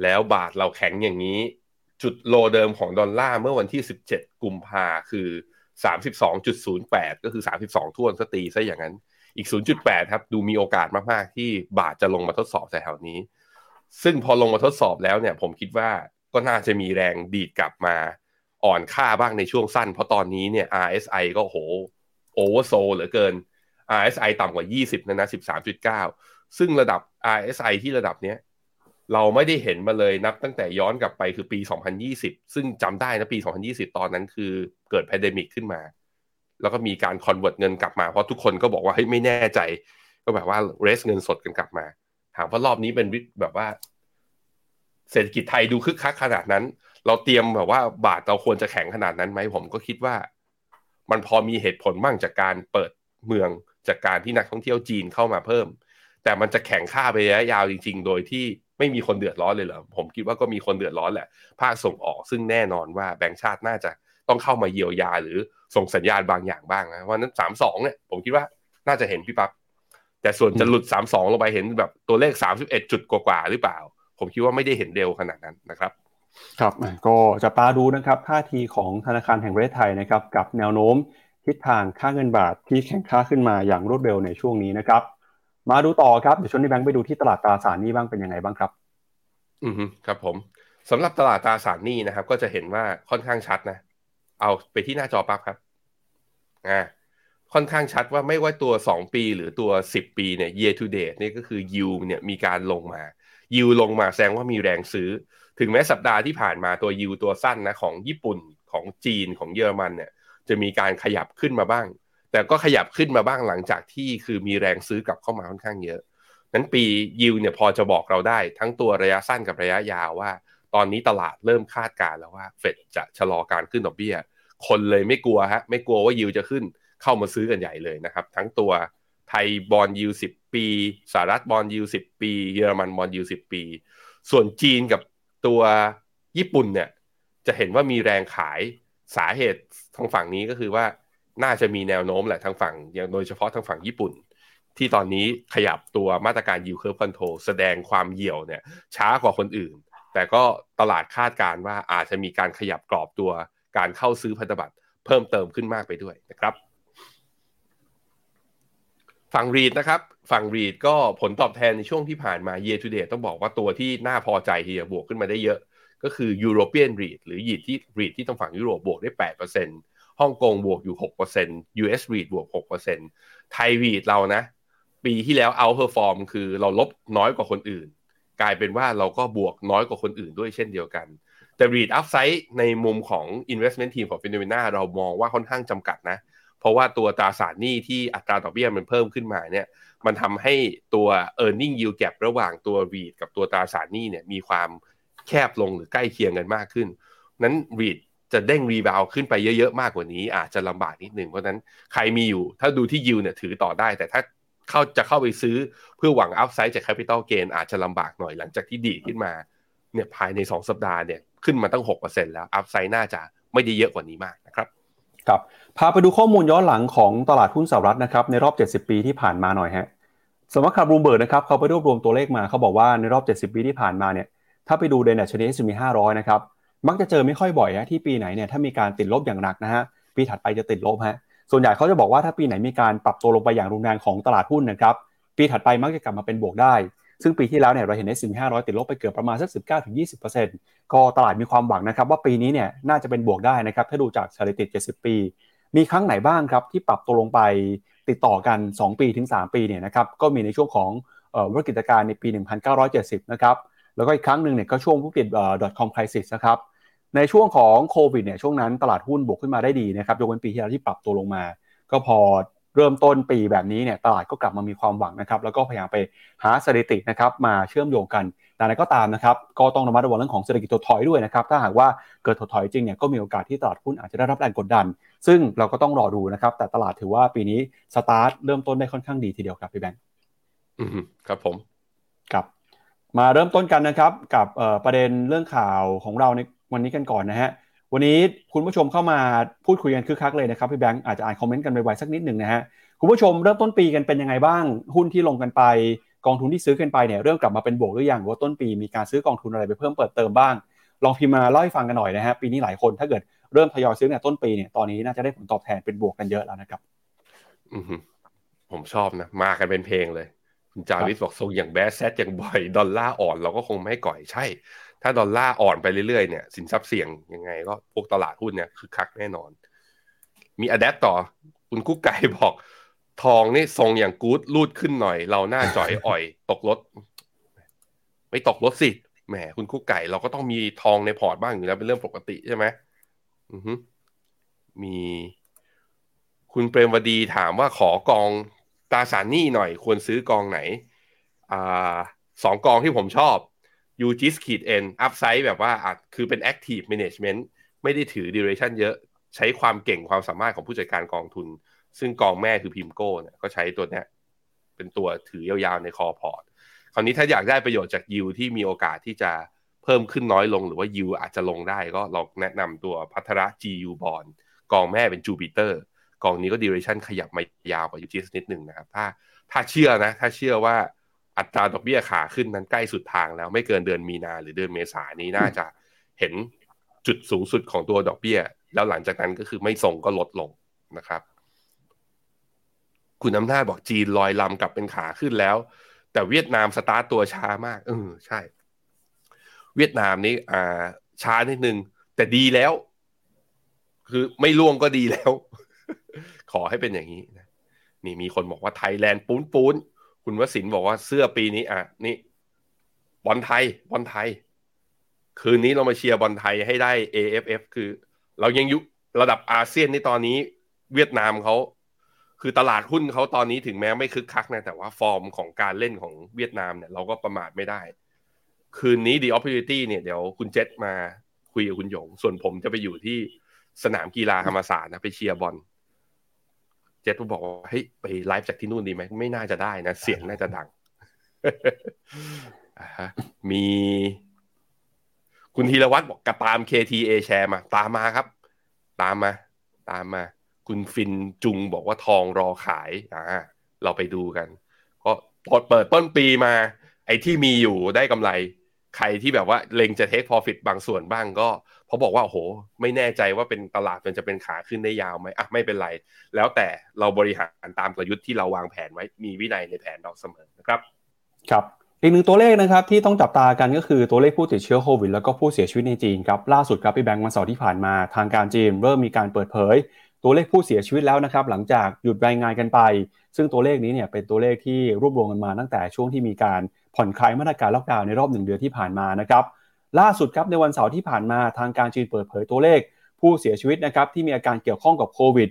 แล้วบาทเราแข็งอย่างนี้ จุดโลเดิมของดอลลาร์เมื่อวันที่สิบเจ็ดกุมภาคือ 32.08 ก็คือ 32ท่วนสตีซะอย่างนั้น อีก 0.8 ครับ ดูมีโอกาสมากๆ ที่บาทจะลงมาทดสอบแถวนี้ ซึ่งพอลงมาทดสอบแล้วเนี่ยผมคิดว่าก็น่าจะมีแรงดีดกลับมาอ่อนค่าบ้างในช่วงสั้น เพราะตอนนี้เนี่ย RSI ก็โหโอเวอร์โซเหลือเกิน RSI ต่ำกว่า 20 นะนะ 13.9 ซึ่งระดับ RSI ที่ระดับเนี้ยเราไม่ได้เห็นมาเลยนับตั้งแต่ย้อนกลับไปคือปี 2020 ซึ่งจำได้นะปี 2020 ตอนนั้นคือเกิด pandemic ขึ้นมา แล้วก็มีการ convert เงินกลับมา เพราะทุกคนก็บอกว่าเฮ้ยไม่แน่ใจ ก็แบบว่า raise เงินสดกันกลับมา ถามว่ารอบนี้เป็นแบบว่า เศรษฐกิจไทยดูคึกคักขนาดนั้น เราเตรียมแบบว่าบาทเราควรจะแข็งขนาดนั้นไหมผมก็คิดว่า มันพอมีเหตุผลบ้างจากการเปิดเมืองจากการที่นักท่องเที่ยวจีนเข้ามาเพิ่ม แต่มันจะแข็งค่าไประยะยาวจริง ๆ โดยที่ไม่มีคนเดือดร้อนเลยเหรอผมคิดว่าก็มีคนเดือดร้อนแหละภาคส่งออกซึ่งแน่นอนว่าแบงก์ชาติน่าจะต้องเข้ามาเยียวยาหรือส่งสัญญาณบางอย่างบ้างนะวันนั้นสามสองเนี่ยผมคิดว่าน่าจะเห็นพี่ปับ๊บ แต่ส่วนจะหลุดสามสองลงไปเห็นแบบตัวเลขสามสิบเอ็ดจุดกว่าหรือเปล่า ผมคิดว่าไม่ได้เห็นเร็วขนาดนั้นนะครับ ครับก็จะตาดูนะครับท่าทีของธนาคารแห่งประเทศไทยนะครับกับแนวโน้มทิศทางค่าเงินบาทที่แข็งค่าขึ้นมาอย่างรวดเร็วในช่วงนี้นะครับ มาดูต่อครับเดี๋ยวชวนที่แบงค์ไปดูที่ตลาดตราสารนี้บ้างเป็นยังไงบ้างครับ อืมครับผมสำหรับตลาดตราสารหนี้นะครับ ก็จะเห็นว่าค่อนข้างชัดนะ เอาไปที่หน้าจอปั๊บครับอ่า ค่อนข้างชัดว่าไม่ว่าตัว 2 ปีหรือตัว 10 ปีเนี่ย year to date นี่ก็คือ yield เนี่ยมีการลงมา yield ลงมาแสดงว่ามีแรงซื้อ ถึงแม้สัปดาห์ที่ผ่านมาตัว yield ตัวสั้นนะของญี่ปุ่นของจีนของเยอรมันเนี่ยจะมีการขยับขึ้นมาบ้าง แต่ก็ขยับขึ้นมาบ้างหลังจากที่คือมีแรงซื้อกลับเข้ามาค่อนข้างเยอะ นั้นปียิวเนี่ยพอจะบอกเราได้ ทั้งตัวระยะสั้นกับระยะยาวว่า ตอนนี้ตลาดเริ่มคาดการแล้วว่าเฟดจะชะลอการขึ้นดอกเบี้ย คนเลยไม่กลัวฮะไม่กลัวว่ายิวจะขึ้น เข้ามาซื้อกันใหญ่เลยนะครับ ทั้งตัวไทย bond yield สิบปีสหรัฐ bond yield สิบปี เยอรมัน bond yield สิบปี ส่วนจีนกับตัวญี่ปุ่นเนี่ยจะเห็นว่ามีแรงขายสาเหตุทางฝั่งนี้ก็คือว่าน่าจะมีแนวโน้มแหละทางฝั่งอย่างโดยเฉพาะทางฝั่งญี่ปุ่น ที่ตอนนี้ขยับตัวมาตรการยิวเคิร์คอนโทรแสดงความเหี่ยวเนี่ยช้ากว่าคนอื่น แต่ก็ตลาดคาดการณ์ว่าอาจจะมีการขยับกรอบตัวการเข้าซื้อพันธบัตรเพิ่มเติมขึ้นมากไปด้วยนะครับ ฝั่ง REIT นะครับ ฝั่ง REIT ก็ผลตอบแทนในช่วงที่ผ่านมา year to date ต้องบอกว่าตัวที่น่าพอใจที่บวกขึ้นมาได้เยอะ ก็คือ European REIT หรือ REIT ที่ REIT ที่ต้องฝั่งยุโรปบวกได้ 8%ฮ่องกงบวกอยู่ 6% US REIT บวก 6%ไทย REIT เรานะ ปีที่แล้ว outperform คือเราลบน้อยกว่าคนอื่น กลายเป็นว่าเราก็บวกน้อยกว่าคนอื่นด้วยเช่นเดียวกัน แต่ REIT upside ในมุมของ investment team ของ p h e n o m e n a เรามองว่าค่อนข้างจำกัดนะเพราะว่าตัวตราสารหนี้ที่อัตราดอกเบี้ยมันเพิ่มขึ้นมาเนี่ยมันทำให้ตัว e a r n i n g yield gap ระหว่างตัว read กับตัวตราสารหนี้เนี่ยมีความแคบลงหรือใกล้เคียงกันมากขึ้น นั้น REIT จะเด้ง rebound ขึ้นไปเยอะๆมากกว่านี้ อาจจะลำบากนิดหนึ่งเพราะนั้นใครมีอยู่ ถ้าดูที่ยิวเนี่ยถือต่อได้ แต่ถ้าเข้าจะเข้าไปซื้อเพื่อหวัง upside จาก capital gain อาจจะลำบากหน่อยหลังจากที่ดีขึ้นมาเนี่ยภายใน 2 สัปดาห์เนี่ยขึ้นมาตั้ง6%แล้วอัพไซด์น่าจะไม่ได้เยอะกว่านี้มากนะครับ ครับพาไปดูข้อมูลย้อนหลังของตลาดหุ้นสหรัฐนะครับในรอบ 70 ปีที่ผ่านมาหน่อยฮะสำนักข่าวบลูเบิร์ดนะครับเขาไปรวบรวมตัวเลขมาเขาบอกว่าในรอบ 70 ปีที่ผ่านมาเนี่ยถ้าไปดูในดัชนี S&P 500 นะครับมักจะเจอไม่ค่อยบ่อยฮะที่ปีไหนเนี่ยถ้ามีการติดลบอย่างหนักนะฮะปีถัดไปจะติดลบฮะส่วนใหญ่เขาจะบอกว่าถ้าปีไหนมีการปรับตัวลงไปอย่างรุนแรงของตลาดหุ้นนะครับปีถัดไปมักจะกลับมาเป็นบวกได้ ซึ่งปีที่แล้วเนี่ยเราเห็น S&P 500ติดลบไปเกือบประมาณสัก19-20%ก็ตลาดมีความหวังนะครับว่าปีนี้เนี่ยน่าจะเป็นบวกได้นะครับถ้าดูจากสถิติด70ปี มีครั้งไหนบ้างครับที่ปรับตัวลงไปติดต่อกัน 2 ปีถึง 3 ปีเนี่ยนะครับก็มีในช่วงของวิกฤตการณ์ในปี 1970 นะครับ แล้วก็อีกครั้งหนึ่งเนี่ยก็ช่วงวิกฤต .com crisis นะครับ ในช่วงของโควิดเนี่ยช่วงนั้นตลาดหุ้นบวกขึ้นมาได้ดีนะครับยกเว้นปีที่แล้วที่ปรับตัวลงมา ก็พอ เริ่มต้นปีแบบนี้เนี่ยตลาดก็กลับมามีความหวังนะครับแล้วก็พยายามไปหาสถิตินะครับมาเชื่อมโยงกันแต่อะไรก็ตามนะครับก็ต้องระมัดระวังเรื่องของเศรษฐกิจถดถอยด้วยนะครับถ้าหากว่าเกิดถดถอยจริงเนี่ยก็มีโอกาสที่ตลาดหุ้นอาจจะได้รับแรงกดดัน ซึ่งเราก็ต้องรอดูนะครับแต่ตลาดถือว่าปีนี้สตาร์ทเริ่มต้นได้ค่อนข้างดีทีเดียวครับพี่แบงค์ครับผมครับมาเริ่มต้นกันนะครับกับประเด็นเรื่องข่าวของเราในวันนี้กันก่อนนะฮะ วันนี้คุณผู้ชมเข้ามาพูดคุยกันคึกคักเลยนะครับพี่แบงค์อาจจะอ่านคอมเมนต์กันไวๆสักนิดหนึ่งนะฮะคุณผู้ชมเริ่มต้นปีกันเป็นยังไงบ้าง หุ้นที่ลงกันไป กองทุนที่ซื้อกันไปเนี่ยเริ่มกลับมาเป็นบวกหรือยังว่าต้นปีมีการซื้อกองทุนอะไรไปเพิ่มเปิดเติมบ้าง ลองพิมพ์มาเล่าให้ฟังกันหน่อยนะฮะปีนี้หลายคนถ้าเกิดเริ่มทยอยซื้อเนี่ยต้นปีเนี่ยตอนนี้น่าจะได้ผลตอบแทนเป็นบวกกันเยอะแล้วนะครับอืผมชอบนะมากันเป็นเพลงเลยจาวิสบอกทรงอย่างแบสแซดอย่างบ่อยดอลลาร์อ่อนเราก็คงไม่ก่อยใช่ ถ้าดอลลาร์อ่อนไปเรื่อยๆเนี่ยสินทรัพย์เสี่ยงยังไง ก็พวกตลาดหุ้นเนี่ยคือคักแน่นอน มีอ d ดปต่อ คุณกุ๊กไก่บอก ทองนี่ทรงอย่างกู๊ดรูดขึ้นหน่อย เราหน้าจ่อยอ่อย ตกรถ ไม่ตกรถสิแหมคุณคุกไก่ เราก็ต้องมีทองในพอร์ตบ้างอยู่แล้วเป็นเรื่องปกติใช่ไหมอือฮึมีคุณเปรมวดีถามว่าขอกองตราสารหนี้หน่อย ควรซื้อกองไหน อ่าสองกองที่ผมชอบ UGIS ขีด N upside แบบว่าอาจคือเป็น Active Management ไม่ได้ถือ duration เยอะ ใช้ความเก่งความสามารถของผู้จัดการกองทุน ซึ่งกองแม่คือ PIMCO เนี่ยก็ใช้ตัวเนี้ยเป็นตัวถือยาวๆใน core port คราวนี้ถ้าอยากได้ประโยชน์จากยิวที่มีโอกาสที่จะเพิ่มขึ้นน้อยลงหรือว่ายิวอาจจะลงได้ก็ลองแนะนำตัวพัทระ GU บอลกองแม่เป็นจูปิเตอร์กองนี้ก็ duration ขยับมายาวกว่ายูจิสนิดหนึ่งนะครับ ถ้าถ้าเชื่อนะ ถ้าเชื่อว่า อัตราดอกเบี้ยขาขึ้นนั้นใกล้สุดทางแล้วไม่เกินเดือนมีนาหรือเดือนเมษายนนี้น่าจะเห็นจุดสูงสุดของตัวดอกเบี้ย แล้วหลังจากนั้นก็คือไม่ส่งก็ลดลงนะครับ คุณน้ำหน้าบอกจีนลอยลำกลับเป็นขาขึ้นแล้ว แต่เวียดนามสตาร์ตตัวช้ามากเออใช่ เวียดนามนี้อ่าช้านิดนึง แต่ดีแล้ว คือไม่ล่วงก็ดีแล้ว ขอให้เป็นอย่างนี้นะนี่มีคนบอกว่า Thailand boom boom คุณวสินบอกว่าเสื้อปีนี้อะนี่บอลไทยบอลไทย คืนนี้เรามาเชียร์บอลไทยให้ได้ AFF คือ เรายังยุระดับอาเซียนในตอนนี้เวียดนามเขาคือตลาดหุ้นเขาตอนนี้ถึงแม้ไม่คึกคักนะแต่ว่าฟอร์มของการเล่นของเวียดนามเนี่ยเราก็ประมาทไม่ได้ คืนนี้ The Opportunity เนี่ยเดี๋ยวคุณเจษมาคุยกับคุณหยง ส่วนผมจะไปอยู่ที่สนามกีฬาธรรมศาสตร์นะไปเชียร์บอล เจษก็บอกว่าเฮ้ยไปไลฟ์จากที่นู่นดีไหมไม่น่าจะได้นะ เสียงน่าจะดังมี คุณธีรวัตรบอกกระตาม KTA แชร์มา ตามมาครับ ตามมา ตามมา คุณฟินจุงบอกว่าทองรอขายอ่าเราไปดูกัน ก็เปิดต้นปีมา ไอ้ที่มีอยู่ได้กำไร ใครที่แบบว่าเล็งจะเทคพอฟิตบางส่วนบ้างก็ เพราะบอกว่าโอ้โหไม่แน่ใจว่าเป็นตลาดมันจะเป็นขาขึ้นได้ยาวไหมอะไม่เป็นไร แล้วแต่เราบริหารตามกลยุทธ์ที่เราวางแผนไว้มีวินัยในแผนเราเสมอนะครับครับอีกหนึ่งตัวเลขนะครับที่ต้องจับตากันก็คือตัวเลขผู้ติดเชื้อโควิดแล้วก็ผู้เสียชีวิตในจีนครับล่าสุดครับพี่แบงค์มาสอที่ผ่านมาทางการจีน เริ่มมีการเปิดเผย ตัวเลขผู้เสียชีวิตแล้วนะครับหลังจากหยุดรายงานกันไป ซึ่งตัวเลขนี้เนี่ยเป็นตัวเลขที่รวบรวมกันมาตั้งแต่ช่วงที่มีการผ่อนคลายมาตรการล็อกดาวน์ในรอบหนึ่งเดือนที่ผ่านมานะครับ ล่าสุดครับในวันเสาร์ที่ผ่านมาทางการจีนเปิดเผยตัวเลข ผู้เสียชีวิตนะครับที่มีอาการเกี่ยวข้องกับโควิด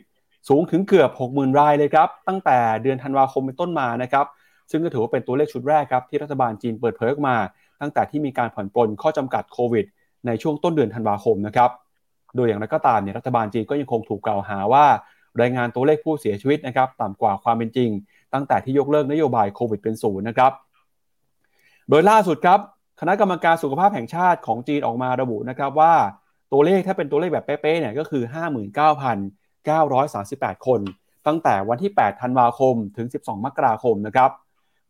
สูงถึงเกือบ 60,000 รายเลยครับตั้งแต่เดือนธันวาคมเป็นต้นมานะครับซึ่งก็ถือว่าเป็นตัวเลขชุดแรกครับที่รัฐบาลจีนเปิดเผยออกมา ตั้งแต่ที่มีการผ่อนปลนข้อจำกัดโควิด ในช่วงต้นเดือนธันวาคมนะครับโดยอย่างไรก็ตามเนี่ยรัฐบาลจีนก็ยังคงถูกกล่าวหาว่ารายงานตัวเลขผู้เสียชีวิตนะครับต่ำกว่าความเป็นจริง ตั้งแต่ที่ยกเลิกนโยบายโควิดเป็นศูนย์นะครับโดยล่าสุดครับ คณะกรรมการสุขภาพแห่งชาติของจีนออกมาระบุนะครับว่าตัวเลขถ้าเป็นตัวเลขแบบเป๊ะๆเนี่ยก็คือ 59,938 คน ตั้งแต่วันที่ 8 ธันวาคมถึง 12 มกราคมนะครับ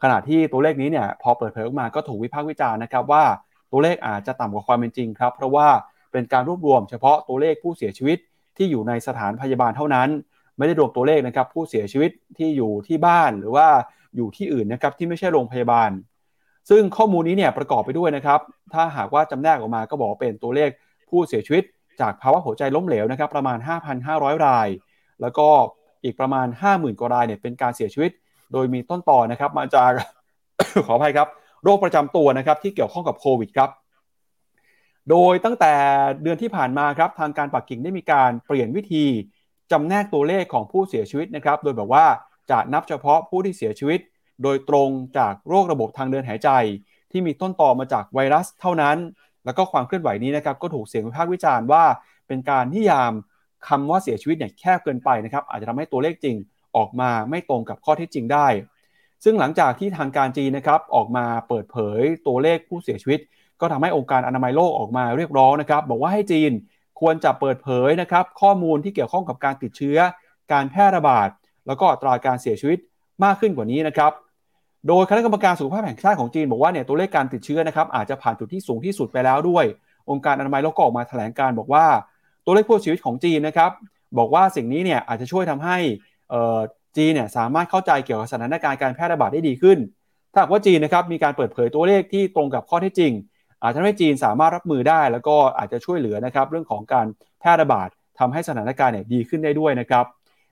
ขณะที่ตัวเลขนี้เนี่ยพอเปิดเผยออกมาก็ถูกวิพากษ์วิจารณ์นะครับว่าตัวเลขอาจจะต่ำกว่าความเป็นจริงครับ เพราะว่าเป็นการรวบรวมเฉพาะตัวเลขผู้เสียชีวิตที่อยู่ในสถานพยาบาลเท่านั้น ไม่ได้รวมตัวเลขนะครับผู้เสียชีวิตที่อยู่ที่บ้านหรือว่าอยู่ที่อื่นนะครับที่ไม่ใช่โรงพยาบาล ซึ่งข้อมูลนี้เนี่ยประกอบไปด้วยนะครับ ถ้าหากว่าจำแนกออกมาก็บอกเป็นตัวเลขผู้เสียชีวิต จากภาวะหัวใจล้มเหลวนะครับ ประมาณ 5,500 ราย แล้วก็อีกประมาณ 50,000 กว่ารายเนี่ยเป็นการเสียชีวิต โดยมีต้นต่อนะครับ มาจาก ขออภัยครับ โรคประจำตัวนะครับที่เกี่ยวข้องกับโควิดครับ โดยตั้งแต่เดือนที่ผ่านมาครับทางการปักกิ่งได้มีการเปลี่ยนวิธีจำแนกตัวเลขของผู้เสียชีวิตนะครับ โดยแบบว่าจะนับเฉพาะผู้ที่เสียชีวิต โดยตรงจากโรคระบบทางเดินหายใจ ที่มีต้นต่อมาจากไวรัสเท่านั้น แล้วก็ความเคลื่อนไหวนี้นะครับก็ถูกเสียงวิพากษ์วิจารณ์ว่า เป็นการนิยามคำว่าเสียชีวิตเนี่ยแคบเกินไปนะครับอาจจะทำให้ตัวเลขจริงออกมาไม่ตรงกับข้อเท็จจริงได้ ซึ่งหลังจากที่ทางการจีนนะครับออกมาเปิดเผยตัวเลขผู้เสียชีวิต ก็ทำให้องค์การอนามัยโลกออกมาเรียกร้องนะครับบอกว่าให้จีนควรจะเปิดเผยนะครับข้อมูลที่เกี่ยวข้องกับการติดเชื้อ การแพร่ระบาด แล้วก็อัตราการเสียชีวิตมากขึ้นกว่านี้นะครับ โดยคณะกรรมการสุขภาพแห่งชาติของจีนบอกว่าเนี่ยตัวเลขการติดเชื้อนะครับอาจจะผ่านจุดที่สูงที่สุดไปแล้วด้วย องค์การอนามัยโลกก็ออกมาแถลงการบอกว่า ตัวเลขผู้เสียชีวิตของจีนนะครับบอกว่าสิ่งนี้เนี่ยอาจจะช่วยทำให้จีนเนี่ยสามารถเข้าใจเกี่ยวกับสถานการณ์การแพร่ระบาดได้ดีขึ้น ถ้าว่าจีนนะครับมีการเปิดเผยตัวเลขที่ตรงกับข้อเท็จจริง อาจจะทำให้จีนสามารถรับมือได้ แล้วก็อาจจะช่วยเหลือนะครับเรื่องของการแพร่ระบาดทำให้สถานการณ์เนี่ยดีขึ้นได้ด้วยนะครับ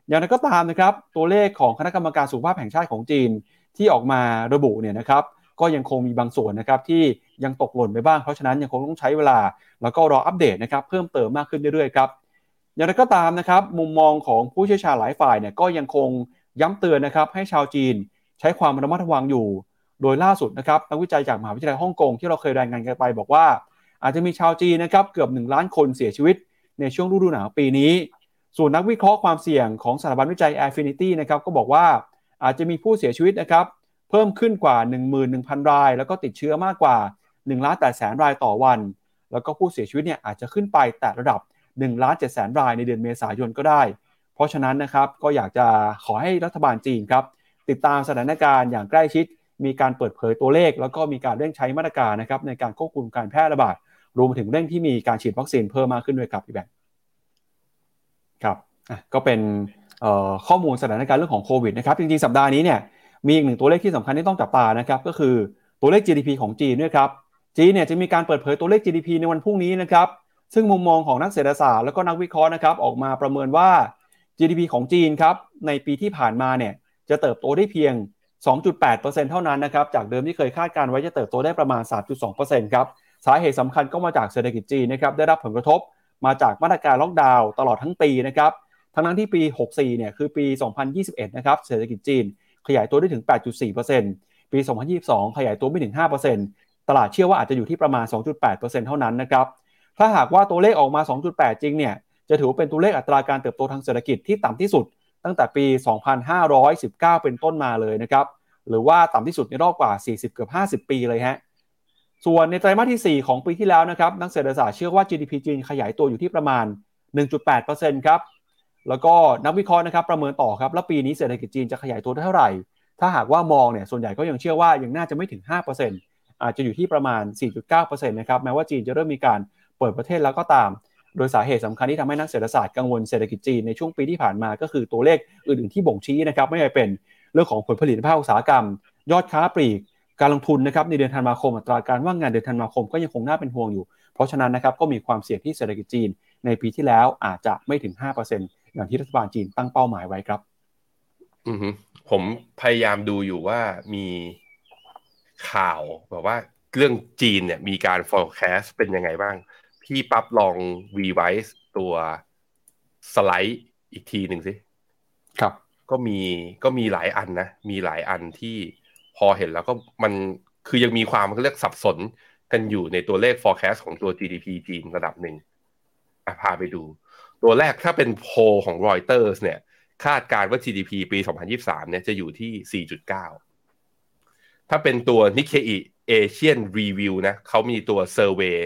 อย่างไรก็ตามนะครับตัวเลขของคณะกรรมการสุขภาพแห่งชาติของจีน ที่ออกมาระบุเนี่ยนะครับก็ยังคงมีบางส่วนนะครับที่ยังตกหล่นไปบ้าง เพราะฉะนั้นยังคงต้องใช้เวลา แล้วก็รออัปเดตนะครับเพิ่มเติมมากขึ้นเรื่อยๆครับอย่างไรก็ตามนะครับมุมมองของผู้เชี่ยวชาญหลายฝ่ายเนี่ยก็ยังคงย้ำเตือนนะครับให้ชาวจีนใช้ความระมัดระวังอยู่ โดยล่าสุดนะครับนักวิจัยจากมหาวิทยาลัยฮ่องกงที่เราเคยรายงานกันไป บอกว่า อาจจะมีชาวจีนนะครับเกือบ 1 ล้านคนเสียชีวิต ในช่วงฤดูหนาวปีนี้ ส่วนนักวิเคราะห์ความเสี่ยงของสถาบันวิจัย Affinity นะครับก็บอกว่า อาจจะมีผู้เสียชีวิตนะครับเพิ่มขึ้นกว่า 11,000 ราย แล้วก็ติดเชื้อมากกว่า1ล้าน8แสนรายต่อวัน แล้วก็ผู้เสียชีวิตเนี่ยอาจจะขึ้นไปแต่ระดับ1ล้าน7แสนรายในเดือนเมษายนก็ได้ เพราะฉะนั้นนะครับก็อยากจะขอให้รัฐบาลจีนครับติดตามสถานการณ์อย่างใกล้ชิด มีการเปิดเผยตัวเลข แล้วก็มีการเร่งใช้มาตรการนะครับในการควบคุมการแพร่ระบาดรวมถึงเร่งที่มีการฉีดวัคซีนเพิ่มมากขึ้นด้วยครับพี่แบงค์ครับก็เป็น ข้อมูลสถานการณ์เรื่องของโควิดนะครับจริงๆสัปดาห์นี้เนี่ยมีอีกหนึ่งตัวเลขที่สำคัญที่ต้องจับตานะครับก็คือตัวเลข GDP ของจีนด้วยครับจีนเนี่ยจะมีการเปิดเผยตัวเลข GDP ในวันพรุ่งนี้นะครับซึ่งมุมมองของนักเศรษฐศาสตร์แล้วก็นักวิเคราะห์นะครับออกมาประเมินว่า GDP ของจีนครับในปีที่ผ่านมาเนี่ยจะเติบโตได้เพียง 2.8%เท่านั้นนะครับจากเดิมที่เคยคาดการไว้จะเติบโตได้ประมาณ 3.2%ครับสาเหตุสำคัญก็มาจากเศรษฐกิจจีนนะครับได้รับผลกระทบมาจากมาตรการล็อกดาวน์ตลอดทั้งปีนะครับ ทั้งนั้นที่ปี 64 เนี่ยคือปี 2021 นะครับเศรษฐกิจจีน ขยายตัวได้ถึง 8.4%ปี 2022 ขยายตัวไม่ถึง 5%ตลาดเชื่อว่าอาจจะอยู่ที่ประมาณ 2.8%เท่านั้นนะครับถ้าหากว่าตัวเลขออกมา 2.8 จริงเนี่ยจะถือว่าเป็นตัวเลขอัตราการเติบโตทางเศรษฐกิจที่ต่ำที่สุด ตั้งแต่ปี 2519 เป็นต้นมาเลยนะครับหรือว่าต่ำที่สุดในรอบกว่า 40 เกือบ 50 ปีเลยฮะส่วนในไตรมาสที่ 4 ของปีที่แล้วนะครับนักเศรษฐศาสตร์เชื่อว่า GDP จีนขยายตัวอยู่ที่ประมาณ 1.8%ครับ แล้วก็นักวิเคราะห์นะครับประเมินต่อครับแล้วปีนี้เศรษฐกิจจีนจะขยายตัวเท่าไหร่ ถ้าหากว่ามองเนี่ยส่วนใหญ่ก็ยังเชื่อว่ายังน่าจะไม่ถึง 5%อาจจะอยู่ที่ประมาณ 4.9%นะครับแม้ว่าจีนจะเริ่มมีการเปิดประเทศแล้วก็ตาม โดยสาเหตุสำคัญที่ทำให้นักเศรษฐศาสตร์กังวลเศรษฐกิจจีนในช่วงปีที่ผ่านมาก็คือตัวเลขอื่นๆที่บ่งชี้นะครับไม่ใช่เป็นเรื่องของผลผลิตภาคอุตสาหกรรม ยอดค้าปลีกการลงทุนนะครับในเดือนธันวาคมอัตราการว่างงานเดือนธันวาคมก็ยังคงน่าเป็นห่วงอยู่ เพราะฉะนั้นนะครับก็มีความเสี่ยงที่เศรษฐกิจจีน ในปีที่แล้วอาจจะไม่ถึง 5% อย่างที่รัฐบาลจีนตั้งเป้าหมายไว้ครับ อือผมพยายามดูอยู่ว่ามีข่าวแบบว่าเรื่องจีนเนี่ยมีการ forecast เป็นยังไงบ้าง พี่ปั๊บลองรีไวซ์ตัวสไลด์อีกทีหนึ่งสิ ครับ ก็มีก็มีหลายอันนะ มีหลายอันที่พอเห็นแล้วก็มันคือยังมีความเรียกสับสนกันอยู่ในตัวเลข forecast ของตัว GDP จีนระดับหนึ่งพาไปดู ตัวแรกถ้าเป็นโพของ Reuters เนี่ย คาดการณ์ว่า GDP ปี 2023 เนี่ยจะอยู่ที่ 4.9 ถ้าเป็นตัว Nikkei Asian Review นะเขามีตัว Survey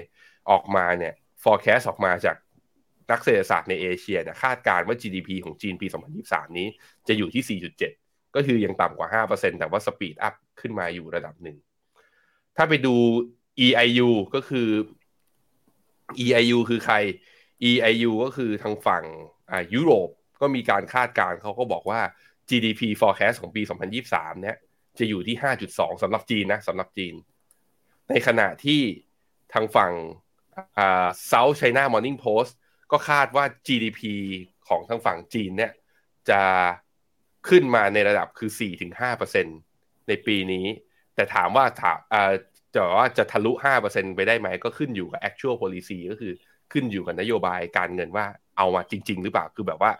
ออกมาเนี่ย forecast ออกมาจากนักเศรษฐศาสตร์ในเอเชียนะคาดการณ์ว่า GDP ของจีนปี 2023 นี้จะอยู่ที่ 4.7 ก็คือยังต่ำกว่า 5%แต่ว่าสปีดอัพขึ้นมาอยู่ระดับหนึ่ง ถ้าไปดู EIU ก็คือ EIU คือใคร EIU ก็คือทางฝั่งอ่ายุโรปก็มีการคาดการณ์เขาก็บอกว่า GDP forecast ของปี 2023 เนี่ย จะอยู่ที่ 5.2 สำหรับจีนนะสำหรับจีน ในขณะที่ทางฝั่งอ่า South China Morning Post ก็คาดว่า GDP ของทางฝั่งจีนเนี่ย จะขึ้นมาในระดับคือ 4-5%ในปีนี้ แต่ถามว่าถามอ่าจะว่าจะทะลุ 5%ไปได้ไหม ก็ขึ้นอยู่กับ actual policy ก็คือ ขึ้นอยู่กับนโยบายการเงินว่าเอามาจริง ๆ หรือเปล่าคือแบบว่า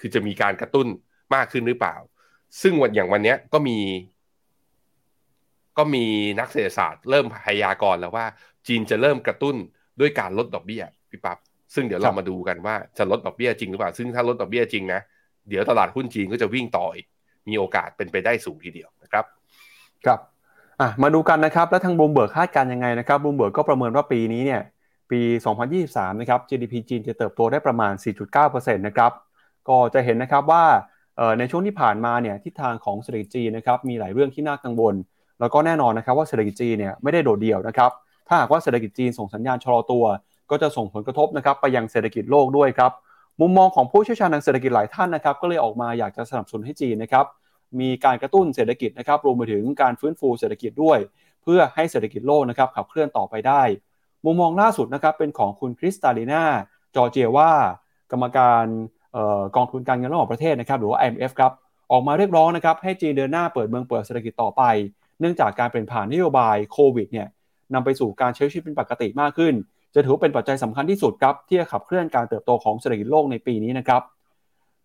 คือจะมีการกระตุ้นมากขึ้นหรือเปล่า ซึ่งวันอย่างวันนี้ก็มี ก็มีนักเศรษฐศาสตร์เริ่มพยากรณ์แล้วว่า จีนจะเริ่มกระตุ้นด้วยการลดดอกเบี้ยพี่ปับ๊บซึ่งเดี๋ยวเรามาดูกันว่าจะลดดอกเบี้ยจริงหรือเปล่า ซึ่งถ้าลดดอกเบี้ยจริงนะ เดี๋ยวตลาดหุ้นจีนก็จะวิ่งต่ออีก มีโอกาสเป็นไปได้สูงทีเดียวนะครับ ครับ อะ มาดูกันนะครับ แล้วทางบูมเบิร์กคาดการณ์ยังไงนะครับบูมเบิร์กก็ประเมินว่าปีนี้เนี่ย ปี 2023 นะครับ GDP จีนจะเติบโตได้ประมาณ 4.9%นะครับ ก็จะเห็นนะครับว่าในช่วงที่ผ่านมาเนี่ยทิศทางของเศรษฐกิจจีนนะครับมีหลายเรื่องที่น่ากังวล แล้วก็แน่นอนนะครับว่าเศรษฐกิจจีนเนี่ยไม่ได้โดดเดี่ยวนะครับ ถ้าหากว่าเศรษฐกิจจีนส่งสัญญาณชะลอตัว ก็จะส่งผลกระทบนะครับไปยังเศรษฐกิจโลกด้วยครับ มุมมองของผู้เชี่ยวชาญทางเศรษฐกิจหลายท่านนะครับก็เลยออกมาอยากจะสนับสนุนให้จีนนะครับมีการกระตุ้นเศรษฐกิจนะครับรวมไปถึงการฟื้นฟูเศรษฐกิจด้วย เพื่อให้เศรษฐกิจโลกนะครับขับเคลื่อนต่อไปได้ มุมมองล่าสุดนะครับเป็นของคุณคริสตาลีนาจอเจว่ากรรมการกองทุนการเงินระหว่างประเทศนะครับหรือว่า IMF ครับออกมาเรียกร้องนะครับให้จีนเดินหน้าเปิดเมืองเปิดเศรษฐกิจต่อไป เนื่องจากการเปลี่ยนผ่านนโยบายโควิดเนี่ยนำไปสู่การใช้ชีวิตเป็นปกติมากขึ้น จะถือเป็นปัจจัยสำคัญที่สุดครับที่จะขับเคลื่อนการเติบโตของเศรษฐกิจโลกในปีนี้นะครับ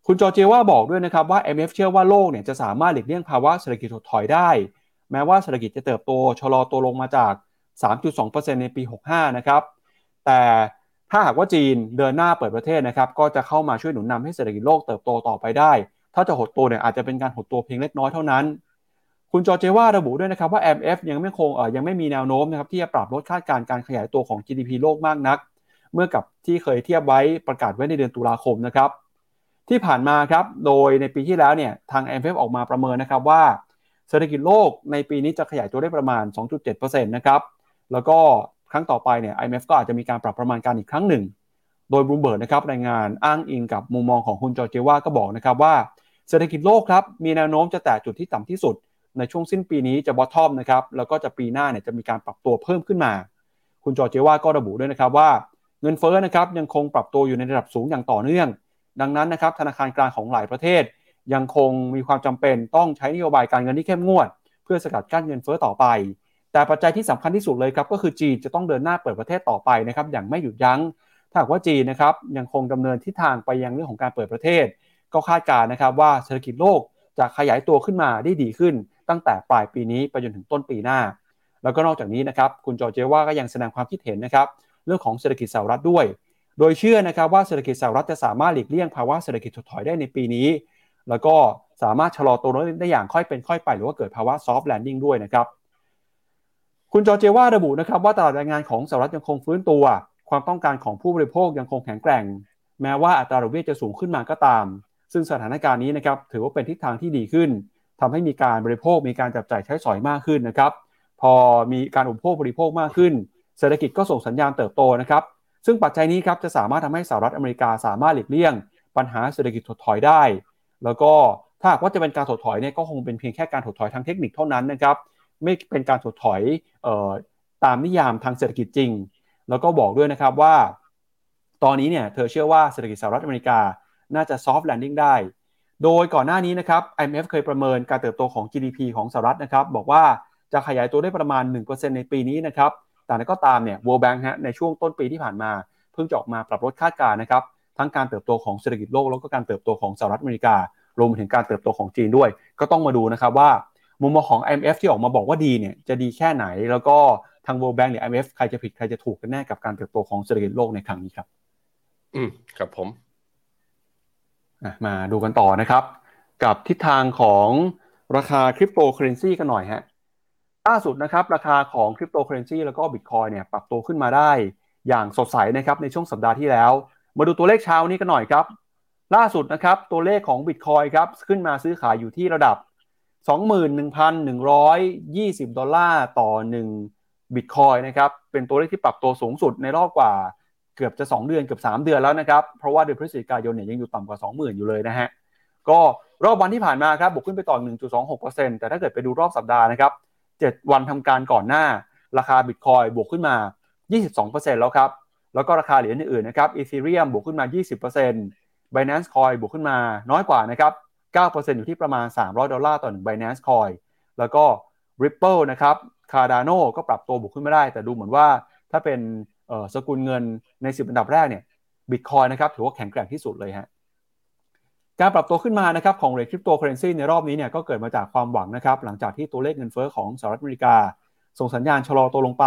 คุณจอเจว่าบอกด้วยนะครับว่า IMF เชื่อว่าโลกเนี่ยจะสามารถหลีกเลี่ยงภาวะเศรษฐกิจถดถอยได้ แม้ว่าเศรษฐกิจจะเติบโตชะลอตัวลงมาจาก 3.2%ในปี 65 นะครับ แต่ถ้าหากว่าจีนเดินหน้าเปิดประเทศนะครับ ก็จะเข้ามาช่วยหนุนนำให้เศรษฐกิจโลกเติบโตต่อไปได้ ถ้าจะหดตัวเนี่ยอาจจะเป็นการหดตัวเพียงเล็กน้อยเท่านั้น คุณจอเจว่าระบุด้วยนะครับว่า MF ยังไม่คงเอ่อยังไม่มีแนวโน้มนะครับที่จะปรับลดคาดการณ์การขยายตัวของ GDP โลกมากนัก เมื่อกับที่เคยเทียบไว้ประกาศไว้ในเดือนตุลาคมนะครับ ที่ผ่านมาครับโดยในปีที่แล้วเนี่ยทาง MF ออกมาประเมินนะครับว่า เศรษฐกิจโลกในปีนี้จะขยายตัวได้ประมาณ 2.7%นะครับ แล้วก็ครั้งต่อไปเนี่ย IMF ก็อาจจะมีการปรับประมาณการอีกครั้งหนึ่ง โดยบลูเบิร์ดนะครับรายงานอ้างอิงกับมุมมองของคุณจอร์เจว่าก็บอกนะครับว่าเศรษฐกิจโลกครับมีแนวโน้มจะแตะจุดที่ต่ำที่สุด ในช่วงสิ้นปีนี้จะบอททอมนะครับแล้วก็จะปีหน้าเนี่ยจะมีการปรับตัวเพิ่มขึ้นมา คุณจอร์เจว่าก็ระบุด้วยนะครับว่าเงินเฟ้อนะครับยังคงปรับตัวอยู่ในระดับสูงอย่างต่อเนื่อง ดังนั้นนะครับธนาคารกลางของหลายประเทศ ยังคงมีความจำเป็นต้องใช้นโยบายการเงินที่เข้มงวด เพื่อสกัดกั้นเงินเฟ้อต่อไป แต่ปัจจัยที่สำคัญที่สุดเลยครับก็คือจีนจะต้องเดินหน้าเปิดประเทศต่อไปนะครับอย่างไม่หยุดยั้ง ถ้าหากว่าจีนนะครับยังคงดำเนินทิศทางไปยังเรื่องของการเปิดประเทศ ก็คาดการณ์นะครับว่าเศรษฐกิจโลกจะขยายตัวขึ้นมาได้ดีขึ้น ตั้งแต่ปลายปีนี้ไปจนถึงต้นปีหน้า แล้วก็นอกจากนี้นะครับคุณจอร์เจว่าก็ยังแสดงความคิดเห็นนะครับเรื่องของเศรษฐกิจสหรัฐด้วย โดยเชื่อนะครับว่าเศรษฐกิจสหรัฐจะสามารถหลีกเลี่ยงภาวะเศรษฐกิจถดถอยได้ในปีนี้ แล้วก็สามารถชะลอตัวลดได้อย่างค่อยเป็นค่อยไป หรือว่าเกิดภาวะ soft landing ด้วยนะครับ คุณจอร์เจียวาระบุนะครับว่าตลาดแรงงานของสหรัฐยังคงฟื้นตัว ความต้องการของผู้บริโภคยังคงแข็งแกร่ง แม้ว่าอัตราดอกเบี้ยจะสูงขึ้นมาก็ตาม ซึ่งสถานการณ์นี้นะครับถือว่าเป็นทิศทางที่ดีขึ้นทำให้มีการบริโภคมีการจับจ่ายใช้สอยมากขึ้นนะครับ พอมีการอุปโภคบริโภคมากขึ้น เศรษฐกิจก็ส่งสัญญาณเติบโตนะครับ ซึ่งปัจจัยนี้ครับจะสามารถทำให้สหรัฐอเมริกาสามารถหลีกเลี่ยง ปัญหาเศรษฐกิจถดถอยได้ แล้วก็ถ้าหากว่าจะเป็นการถดถอยเนี่ยก็คงเป็นเพียงแค่การถดถอยทางเทคนิคเท่านั้นนะครับ ไม่เป็นการถดถอยออตามนิยามทางเศรษฐกิจจริง แล้วก็บอกด้วยนะครับว่า ตอนนี้เนี่ยเธอเชื่อว่าเศรษฐกิจสหรัฐอเมริกาน่าจะ soft landing ได้ โดยก่อนหน้านี้นะครับ IMF เคยประเมินการเติบโตของ GDP ของสหรัฐนะครับ บอกว่าจะขยายตัวได้ประมาณ 1%ในปีนี้นะครับ แต่ก็ตามเนี่ย World Bank ฮะในช่วงต้นปีที่ผ่านมา เพิ่งจะออกมาปรับลดคาดการณ์นะครับ ทั้งการเติบโตของเศรษฐกิจโลกแล้วก็การเติบโตของสหรัฐอเมริการวมถึงการเติบโตของจีนด้วย ก็ต้องมาดูนะครับว่า มุมมองของ IMF ที่ออกมาบอกว่าดีเนี่ยจะดีแค่ไหน แล้วก็ทาง World Bank หรือ IMF ใครจะผิดใครจะถูกกันแน่กับการเติบโตของเศรษฐกิจโลกในครั้งนี้ครับ อืมครับผมมาดูกันต่อนะครับ กับทิศทางของราคาคริปโตเคอเรนซีกันหน่อยฮะล่าสุดนะครับ ราคาของคริปโตเคอเรนซีแล้วก็บิตคอยน์เนี่ยปรับตัวขึ้นมาได้ อย่างสดใสนะครับในช่วงสัปดาห์ที่แล้ว มาดูตัวเลขเช้านี้กันหน่อยครับ ล่าสุดนะครับตัวเลขของบิตคอยน์ครับขึ้นมาซื้อขายอยู่ที่ระดับ 21,120 ดอลลาร์ต่อ 1 บิตคอยน์นะครับ เป็นตัวเลขที่ปรับตัวสูงสุดในรอบกว่าเกือบจะ 2 เดือนเกือบ 3 เดือนแล้วนะครับ เพราะว่าเดือนพฤศจิกายนเนี่ยยังอยู่ต่ำกว่า 20,000 อยู่เลยนะฮะ ก็รอบวันที่ผ่านมาครับบวกขึ้นไปต่อ 1.26%แต่ถ้าเกิดไปดูรอบสัปดาห์นะครับ 7 วันทำการก่อนหน้า ราคาบิตคอยบวกขึ้นมา 22%แล้วครับ แล้วก็ราคาเหรียญอื่นๆนะครับอีเ e เรียมบวกขึ้นมา 20% Binance Coin บวกขึ้นมาน้อยกว่านะครับ 9%อยู่ที่ประมาณ 300 ดอลลาร์ต่อ1 Binance Coin แล้วก็ Ripple นะครับ Cardano ก็ปรับตัวบวกขึ้นไมาได้ แต่ดูเหมือนว่าถ้าเป็นสกุลเงินใน 10 อันดับแรกเนี่ย Bitcoin นะครับถือว่าแข็งแกร่งที่สุดเลยฮะการปรับตัวขึ้นมานะครับของเหรียญคริปโตเคอเรนซีในรอบนี้เนี่ยก็เกิดมาจากความหวังนะครับหลังจากที่ตัวเลขเงินเฟ้อของสหรัฐอเมริกา ส่งสัญญาณชะลอตัวลงไป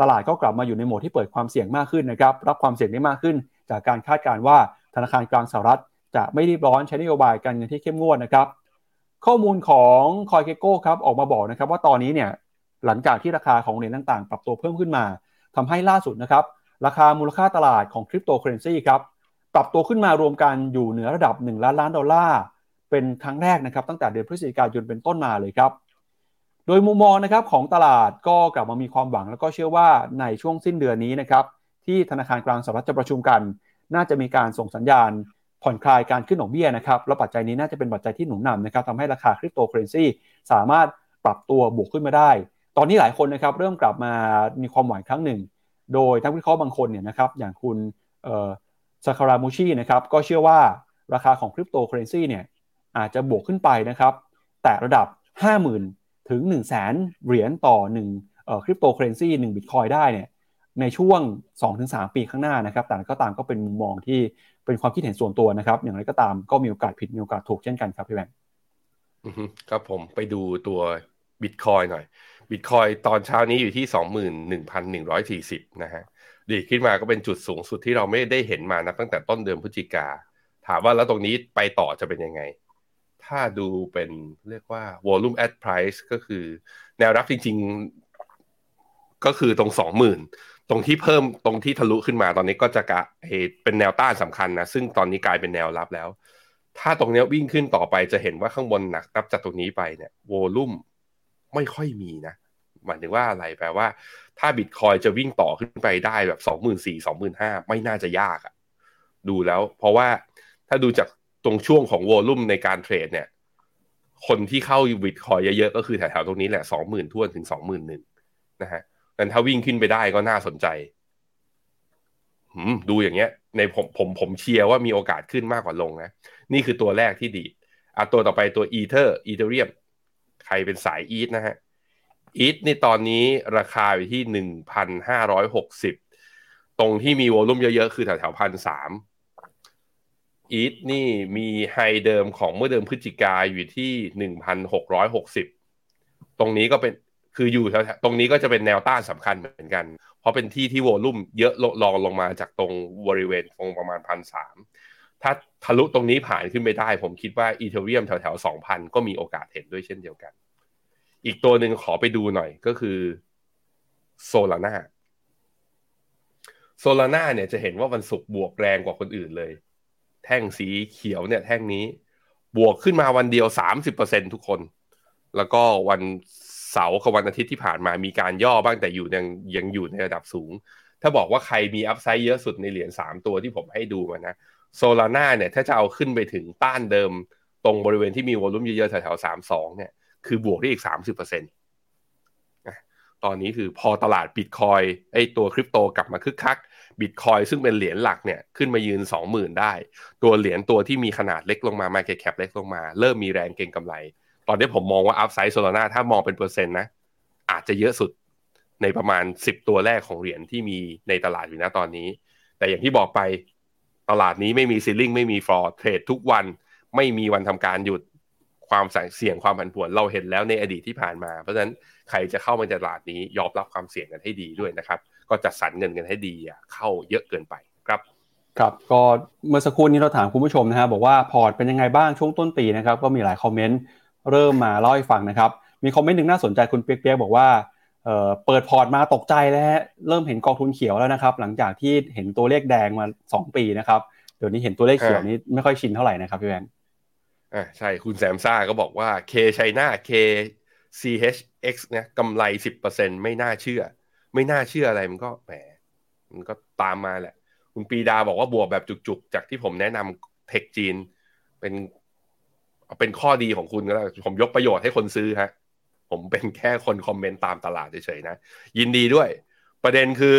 ตลาดก็กลับมาอยู่ในโหมดที่เปิดความเสี่ยงมากขึ้นนะครับรับความเสี่ยงได้มากขึ้น จากการคาดการณ์ว่าธนาคารกลางสหรัฐ จะไม่รีบร้อนใช้นโยบายการเงินที่เข้มงวดนะครับ ข้อมูลของคอยเกโก้ครับออกมาบอกนะครับว่าตอนนี้เนี่ยหลังจากที่ราคาของเหรียญต่างๆ ปรับตัวเพิ่มขึ้นมาทำให้ล่าสุดนะครับราคามูลค่าตลาดของคริปโตเคอเรนซีครับปรับตัวขึ้นมารวมกันอยู่เหนือระดับ 1 ล้านล้านดอลลาร์เป็นครั้งแรกนะครับตั้งแต่เดือนพฤศจิกายนเป็นต้นมาเลยครับโดยมุมมองนะครับของตลาดก็กลับมามีความหวัง แล้วก็เชื่อว่าในช่วงสิ้นเดือนนี้นะครับที่ธนาคารกลางสหรัฐจะประชุมกัน น่าจะมีการส่งสัญญาณ ผ่อนคลายการขึ้นดอกเบี้ยนะครับแล้วปัจจัยนี้น่าจะเป็นปัจจัยที่หนุนนำนะครับทำให้ราคาคริปโตเคอเรนซีสามารถปรับตัวบวกขึ้นมาได้ ตอนนี้หลายคนนะครับเริ่มกลับมามีความหวังครั้งหนึ่ง โดยนักวิเคราะห์บางคนเนี่ยนะครับอย่างคุณสการามุชชีนะครับก็เชื่อว่าราคาของคริปโตเคอเรนซีเนี่ยอาจจะบวกขึ้นไปนะครับแตะระดับ 50,000 ถึง 1 0 0 0 0แสนเหรียญต่อ1คริปโตเคอเรนซี1บิตคอยน์ได้เนี่ยในช่วง 2-3 ปีข้างหน้านะครับแต่ก็ตามก็เป็นมุมมองที่เป็นความคิดเห็นส่วนตัวนะครับ อย่างไรก็ตามก็มีโอกาสผิดมีโอกาสถูกเช่นกันครับพี่แบงค์ครับผมไปดูตัวบิตคอยหน่อยบิตคอยตอนเช้านี้อยู่ที่ 21,140 นะฮะดีขึ้นมาก็เป็นจุดสูงสุดที่เราไม่ได้เห็นมานะตั้งแต่ต้นเดือนพฤศจิกา ถามว่าแล้วตรงนี้ไปต่อจะเป็นยังไง ถ้าดูเป็นเรียกว่า volume at price ก็คือแนวรับจริงๆ ก็คือตรง 20,000 ตรงที่เพิ่มตรงที่ทะลุขึ้นมาตอนนี้ก็จะกะเป็นแนวต้านสำคัญนะ ซึ่งตอนนี้กลายเป็นแนวรับแล้ว ถ้าตรงนี้วิ่งขึ้นต่อไปจะเห็นว่าข้างบนหนักนับจากตรงนี้ไปเนี่ยโวลุ่มไม่ค่อยมีนะหมายถึงว่าอะไรแปลว่า ถ้าบิตคอยจะวิ่งต่อขึ้นไปได้แบบสองหมื่นสี่สองหมื่นห้าไม่น่าจะยากอะดูแล้ว เพราะว่าถ้าดูจากตรงช่วงของโวลุ่มในการเทรดเนี่ย คนที่เข้าบิตคอยเยอะๆก็คือแถวๆตรงนี้แหละสองหมื่นทวนถึงสองหมื่นหนึ่งนะฮะ แต่ถ้าวิ่งขึ้นไปได้ก็น่าสนใจดูอย่างเงี้ย ในผมผมผมเชียร์ว่ามีโอกาสขึ้นมากกว่าลงนะ นี่คือตัวแรกที่ดีอะตัวต่อไปตัว Ether Ethereum ใครเป็นสาย ETH นะฮะ ETH นี่ตอนนี้ราคาอยู่ที่หนึ่งพันห้าร้อยหกสิบตรงที่มี volume เยอะๆ คือแถวๆพันสาม ETH นี่มี high เดิมของเมื่อเดิมพฤศจิกาอยู่ที่หนึ่งพันหกร้อยหกสิบตรงนี้ก็เป็น คืออยู่แถวตรงนี้ก็จะเป็นแนวต้านสำคัญเหมือนกัน เพราะเป็นที่ที่วอลุ่มเยอะลองลงมาจากตรงบริเวณตรงประมาณพันสามถ้าทะลุตรงนี้ผ่านขึ้นไปได้ ผมคิดว่าอีเทเรียมแถวๆสองพันก็มีโอกาสเห็นด้วยเช่นเดียวกัน อีกตัวหนึ่งขอไปดูหน่อยก็คือโซลาร่าโซลาร่าเนี่ยจะเห็นว่าวันศุกร์บวกแรงกว่าคนอื่นเลย แท่งสีเขียวเนี่ยแท่งนี้ บวกขึ้นมาวันเดียวสามสิบเปอร์เซ็นทุกคน แล้วก็วัน เสาร์กับวันอาทิตย์ที่ผ่านมามีการย่อบ้างแต่อยู่ยังยังอยู่ในระดับสูง ถ้าบอกว่าใครมีอัพไซด์เยอะสุดในเหรียญสามตัวที่ผมให้ดูมานะโซลาร่าเนี่ยถ้าจะเอาขึ้นไปถึงต้านเดิม ตรงบริเวณที่มีวอลุ่มเยอะๆแถวๆสามสองเนี่ยคือบวกได้อีกสามสิบเปอร์เซ็นต์ตอนนี้คือพอตลาดบิตคอยไอตัวคริปโตกลับมาคึกคักบิตคอยซึ่งเป็นเหรียญหลักเนี่ยขึ้นมายืนสองหมื่นได้ ตัวเหรียญตัวที่มีขนาดเล็กลงมา Market Cap เล็กลงมา เริ่มมีแรงเก็งกำไร ตอนนี้ผมมองว่า upside โซลาน่าถ้ามองเป็นเปอร์เซ็นต์นะ อาจจะเยอะสุดในประมาณ 10 ตัวแรกของเหรียญที่มีในตลาดอยู่นะตอนนี้ แต่อย่างที่บอกไปตลาดนี้ไม่มี ceiling ไม่มีฟลอร์เทรดทุกวันไม่มีวันทำการหยุดความเสี่ยงความผันผวนเราเห็นแล้วในอดีตที่ผ่านมา เพราะฉะนั้นใครจะเข้ามาตลาดนี้ยอมรับความเสี่ยงกันให้ดีด้วยนะครับ ก็จัดสรรเงินกันให้ดีเข้าเยอะเกินไปครับครับก็เมื่อสักครู่นี้เราถามคุณผู้ชมนะครับบอกว่าพอร์ตเป็นยังไงบ้างช่วงต้นปีนะครับก็มีหลายคอมเมนต์ เริ่มมาเล่าให้ฟังนะครับ มีคอมเมนต์หนึ่งน่าสนใจคุณเปียกๆบอกว่าเปิดพอร์ตมาตกใจแล้วเริ่มเห็นกองทุนเขียวแล้วนะครับ หลังจากที่เห็นตัวเลขแดงมา 2 ปีนะครับเดี๋ยวนี้เห็นตัวเลขเขียวนี้ไม่ค่อยชินเท่าไหร่นะครับพี่แบงค์อ่าใช่คุณแซมซ่าก็บอกว่า K China K CHX เนี่ยกำไร 10%ไม่น่าเชื่อ ไม่น่าเชื่ออะไรมันก็แหมมันก็ตามมาแหละ คุณปีดาบอกว่าบวกแบบจุกๆ จากที่ผมแนะนำเทคจีน เป็น เป็นข้อดีของคุณก็แล้วผมยกประโยชน์ให้คนซื้อฮะผมเป็นแค่คนคอมเมนต์ตามตลาดเฉยๆนะ ยินดีด้วย ประเด็นคือ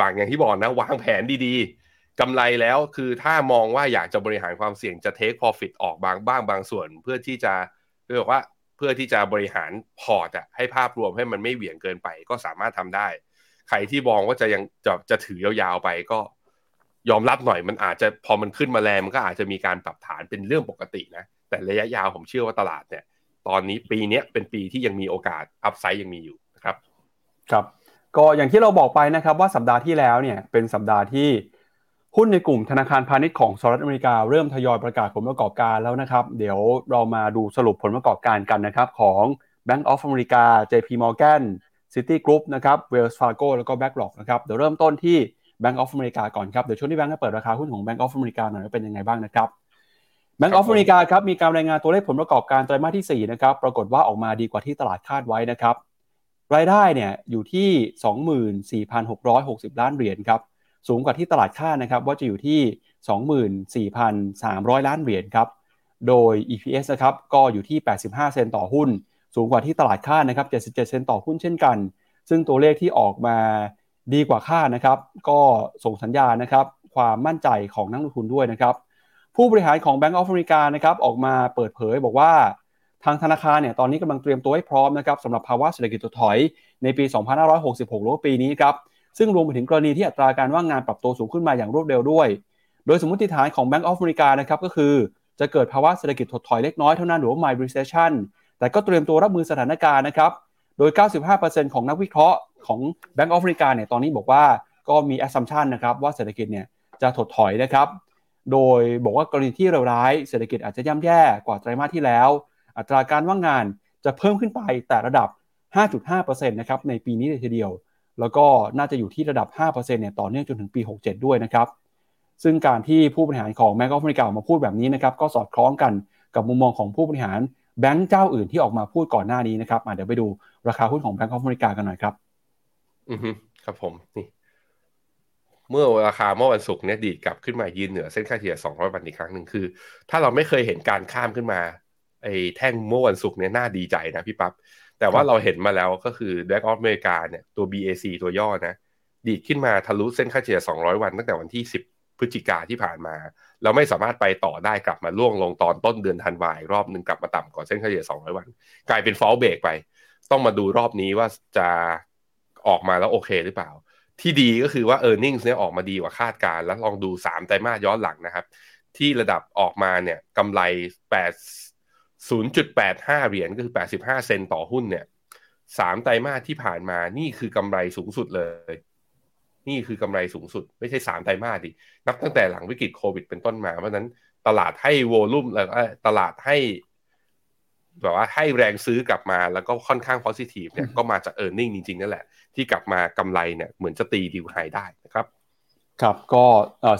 วางอย่างที่บอกนะ วางแผนดีๆกำไรแล้วคือถ้ามองว่าอยากจะบริหารความเสี่ยงจะเทค profit ออกบางบ้างบางส่วน เพื่อที่จะเรียกว่าเพื่อที่จะบริหารพอร์ตอะให้ภาพรวมให้มันไม่เหวี่ยงเกินไป ก็สามารถทำได้ ใครที่มองว่าจะยังจะจะถือยาวๆไปก็ยอมรับหน่อยมันอาจจะพอมันขึ้นมาแรงมันก็อาจจะมีการปรับฐานเป็นเรื่องปกตินะ แต่ระยะยาวผมเชื่อว่าตลาดเนี่ยตอนนี้ปีนี้เป็นปีที่ยังมีโอกาสอัพไซด์ยังมีอยู่นะครับครับก็อย่างที่เราบอกไปนะครับว่าสัปดาห์ที่แล้วเนี่ยเป็นสัปดาห์ที่หุ้นในกลุ่มธนาคารพาณิชย์ของสหรัฐอเมริกาเริ่มทยอยประกาศผลประกอบการแล้วนะครับ เดี๋ยวเรามาดูสรุปผลประกอบการกันนะครับของ Bank of America JP Morgan City Group นะครับ Wells Fargo แล้วก็ BlackRock นะครับเดี๋ยวเริ่มต้นที่ Bank of America ก่อนครับ เดี๋ยวช่วงที่แบงก์จะเปิดราคาหุ้นของ Bank of America หน่อยว่าเป็นยังไงบ้างนะครับ Bank of America ครับมีการรายงานตัวเลขผลประกอบการไตรมาสที่ 4 นะครับ ปรากฏว่าออกมาดีกว่าที่ตลาดคาดไว้นะครับ รายได้เนี่ยอยู่ที่ 24,660 ล้านเหรียญครับ สูงกว่าที่ตลาดคาดนะครับ ว่าจะอยู่ที่ 24,300 ล้านเหรียญครับ โดย EPS นะครับก็อยู่ที่ 85 เซนต์ต่อหุ้น สูงกว่าที่ตลาดคาดนะครับ 77 เซนต์ต่อหุ้นเช่นกัน ซึ่งตัวเลขที่ออกมาดีกว่าคาดนะครับ ก็ส่งสัญญาณนะครับ ความมั่นใจของนักลงทุนด้วยนะครับ ผู้บริหารของ Bank of America นะครับออกมาเปิดเผยบอกว่าทางธนาคารเนี่ยตอนนี้กำลังเตรียมตัวให้พร้อมนะครับสำหรับภาวะเศรษฐกิจถดถอยในปี 2566หรือปีนี้ครับซึ่งรวมไปถึงกรณีที่อัตราการว่างงานปรับตัวสูงขึ้นมาอย่างรวดเร็วด้วย โดยสมมติฐานของ Bank of America นะครับก็คือจะเกิดภาวะเศรษฐกิจถดถอยเล็กน้อยเท่านั้นหรือว่า mild recession แต่ก็เตรียมตัวรับมือสถานการณ์นะครับ โดย 95%ของนักวิเคราะห์ของ Bank of America เนี่ยตอนนี้บอกว่าก็มี assumption นะครับว่าเศรษฐกิจเนี่ยจะถดถอยนะครับ โดยบอกว่ากรณีที่เลวร้ายเศรษฐกิจอาจจะย่ำแย่กว่าไตรมาสที่แล้ว อัตราการว่างงานจะเพิ่มขึ้นไปแต่ระดับ 5.5%นะครับในปีนี้เลยทีเดียว แล้วก็น่าจะอยู่ที่ระดับ 5%เนี่ยต่อเนื่องจนถึงปี 67 ด้วยนะครับ ซึ่งการที่ผู้บริหารของแม n กอ of อเมริกามาพูดแบบนี้นะครับ ก็สอดคล้องกันกับมุมมองของผู้บริหารแบงก์เจ้าอื่นที่ออกมาพูดก่อนหน้านี้นะครับเดี๋ยวไปดูราคาหุ้นของแบงก์ออฟอเมริกากันหน่อยครับ อือฮึครับผมนี่ เมื่อราคาเมื่อวันศุกร์เนี่ยดีดกลับขึ้นมายืนเหนือเส้นค่าเฉลี่ย 200 วันอีกครั้งหนึ่งคือ ถ้าเราไม่เคยเห็นการข้ามขึ้นมาไอ้แท่งเมื่อวันศุกร์เนี่ยน่าดีใจนะพี่ปับ๊บแต่ว่าเราเห็นมาแล้วก็คือ Bank of America เนี่ยตัว BAC ตัวย่อนะดีดขึ้นมาทะลุเส้นค่าเฉลี่ย 200 วันตั้งแต่วันที่ 10 พฤศจิกาที่ผ่านมา เราไม่สามารถไปต่อได้กลับมาล่วงลงตอนต้นเดือนธันวาคมรอบหนึ่งกลับมาต่ำกว่าเส้นค่าเฉลี่ย 200 วัน กลายเป็นฟอลเบรกไป ต้องมาดูรอบนี้ว่าจะออกมาแล้วโอเคหรือเปล่า ที่ดีก็คือว่า e a r n i n g เนี่ยออกมาดีกว่าคาดการ แล้วลองดู 3 ไตรมาสย้อนหลังนะครับ ที่ระดับออกมาเนี่ยกำไร 8 0.85 เหรียญก็คือ 85 เซนต์ต่อหุ้นเนี่ยสามไตรมาสที่ผ่านมานี่คือกำไรสูงสุดเลย นี่คือกำไรสูงสุด ไม่ใช่สามไตรมาสดิ นับตั้งแต่หลังวิกฤตโควิดเป็นต้นมา เพราะนั้นตลาดให้โวลุ่มแล้วตลาดให้แบบว่าให้แรงซื้อกลับมาแล้วก็ค่อนข้างโพซิทีฟเนี่ยก็มาจากเออร์เน็งจริงๆ นั่นแหละ ที่กลับมากำไรเนี่ยเหมือนจะตีดิวไฮได้นะครับครับก็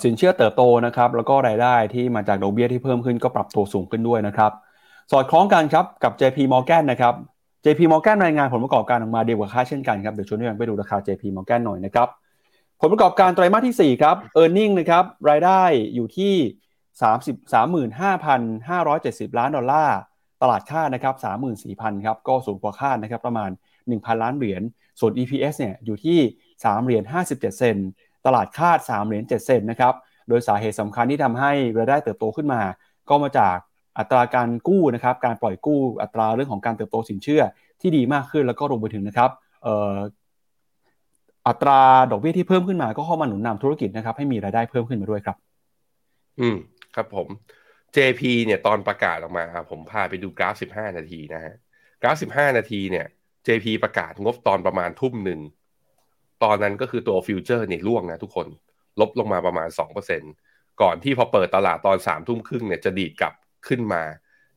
สินเชื่อเติบโตนะครับแล้วก็รายได้ที่มาจากดอกเบี้ยที่เพิ่มขึ้นก็ปรับตัวสูงขึ้นด้วยนะครับ สอดคล้องกันครับกับ JP Morgan นะครับ JP Morgan รายงานผลประกอบการออกมาเดีกว่าคาดเช่นกันครับเดี๋ยวชวนพี่แบงไปดูราคา JP Morgan หน่อยนะครับผลประกอบการไตรมาสที่ 4 ครับ e a r n i n g นะครับรายได้อยู่ที่33,570 ล้านดอลลาร์ ตลาดค่านะครับ 34,000 ครับ ก็สูงกว่าคาดนะครับประมาณ 1,000 ล้านเหรียญ ส่วน EPS เนี่ยอยู่ที่3เหรียญ57 เซนตลาดคาด3เหรียญ7เซนนะครับโดยสาเหตุสำคัญที่ทำให้รายได้เติบโตขึ้นมา ก็มาจากอัตราการกู้นะครับการปล่อยกู้อัตราเรื่องของการเติบโตสินเชื่อที่ดีมากขึ้นแล้วก็รวมไปถึงนะครับอัตราดอกเบี้ยที่เพิ่มขึ้นมาก็เข้ามาหนุนนำธุรกิจนะครับให้มีรายได้เพิ่มขึ้นมาด้วยครับ อืมครับผม JP เนี่ยตอนประกาศออกมาผมพาไปดูกราฟ 15 นาทีนะฮะกราฟ 15 นาทีเนี่ย JP ประกาศงบตอนประมาณทุ่มหนึ่ง ตอนนั้นก็คือตัวฟิวเจอร์เนี่ยร่วงนะทุกคน ลบลงมาประมาณ2%พก่อนที่พอเปิดตลาดตอนสามทุ่มครึ่งเนี่ยจะดีดกลับขึ้นมา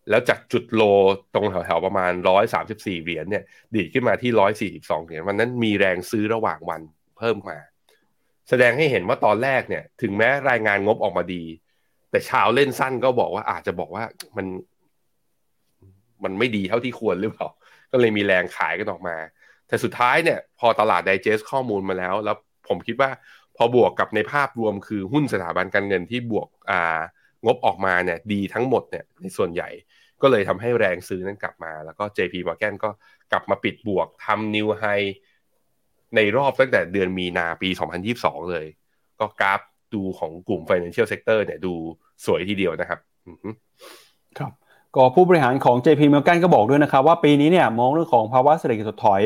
แล้วจากจุดโลตรงแถวๆประมาณร้อยสามสิบสี่เหรียญเนี่ย ดีดขึ้นมาที่ร้อยสี่สิบสองเหรียญวันนั้นมีแรงซื้อระหว่างวันเพิ่มมา แสดงให้เห็นว่าตอนแรกเนี่ย ถึงแม้รายงานงบออกมาดี แต่ชาวเล่นสั้นก็บอกว่าอาจจะบอกว่ามันมันไม่ดีเท่าที่ควรหรือเปล่า ก็เลยมีแรงขายกันออกมา แต่สุดท้ายเนี่ยพอตลาดไดเจสข้อมูลมาแล้ว แล้วผมคิดว่าพอบวกกับในภาพรวมคือหุ้นสถาบันการเงินที่บวกอ่างบออกมาเนี่ยดีทั้งหมดเนี่ยในส่วนใหญ่ก็เลยทำให้แรงซื้อนั้นกลับมา แล้วก็ JP Morgan ก็กลับมาปิดบวกทำนิวไฮในรอบตั้งแต่เดือนมีนาปี 2022 เลย ก็กราฟดูของกลุ่ม Financial Sector เนี่ยดูสวยทีเดียวนะครับ ครับ ก็ผู้บริหารของ JP Morgan ก็บอกด้วยนะครับ ว่าปีนี้เนี่ยมองเรื่องของภาวะเศรษฐกิจถดถอย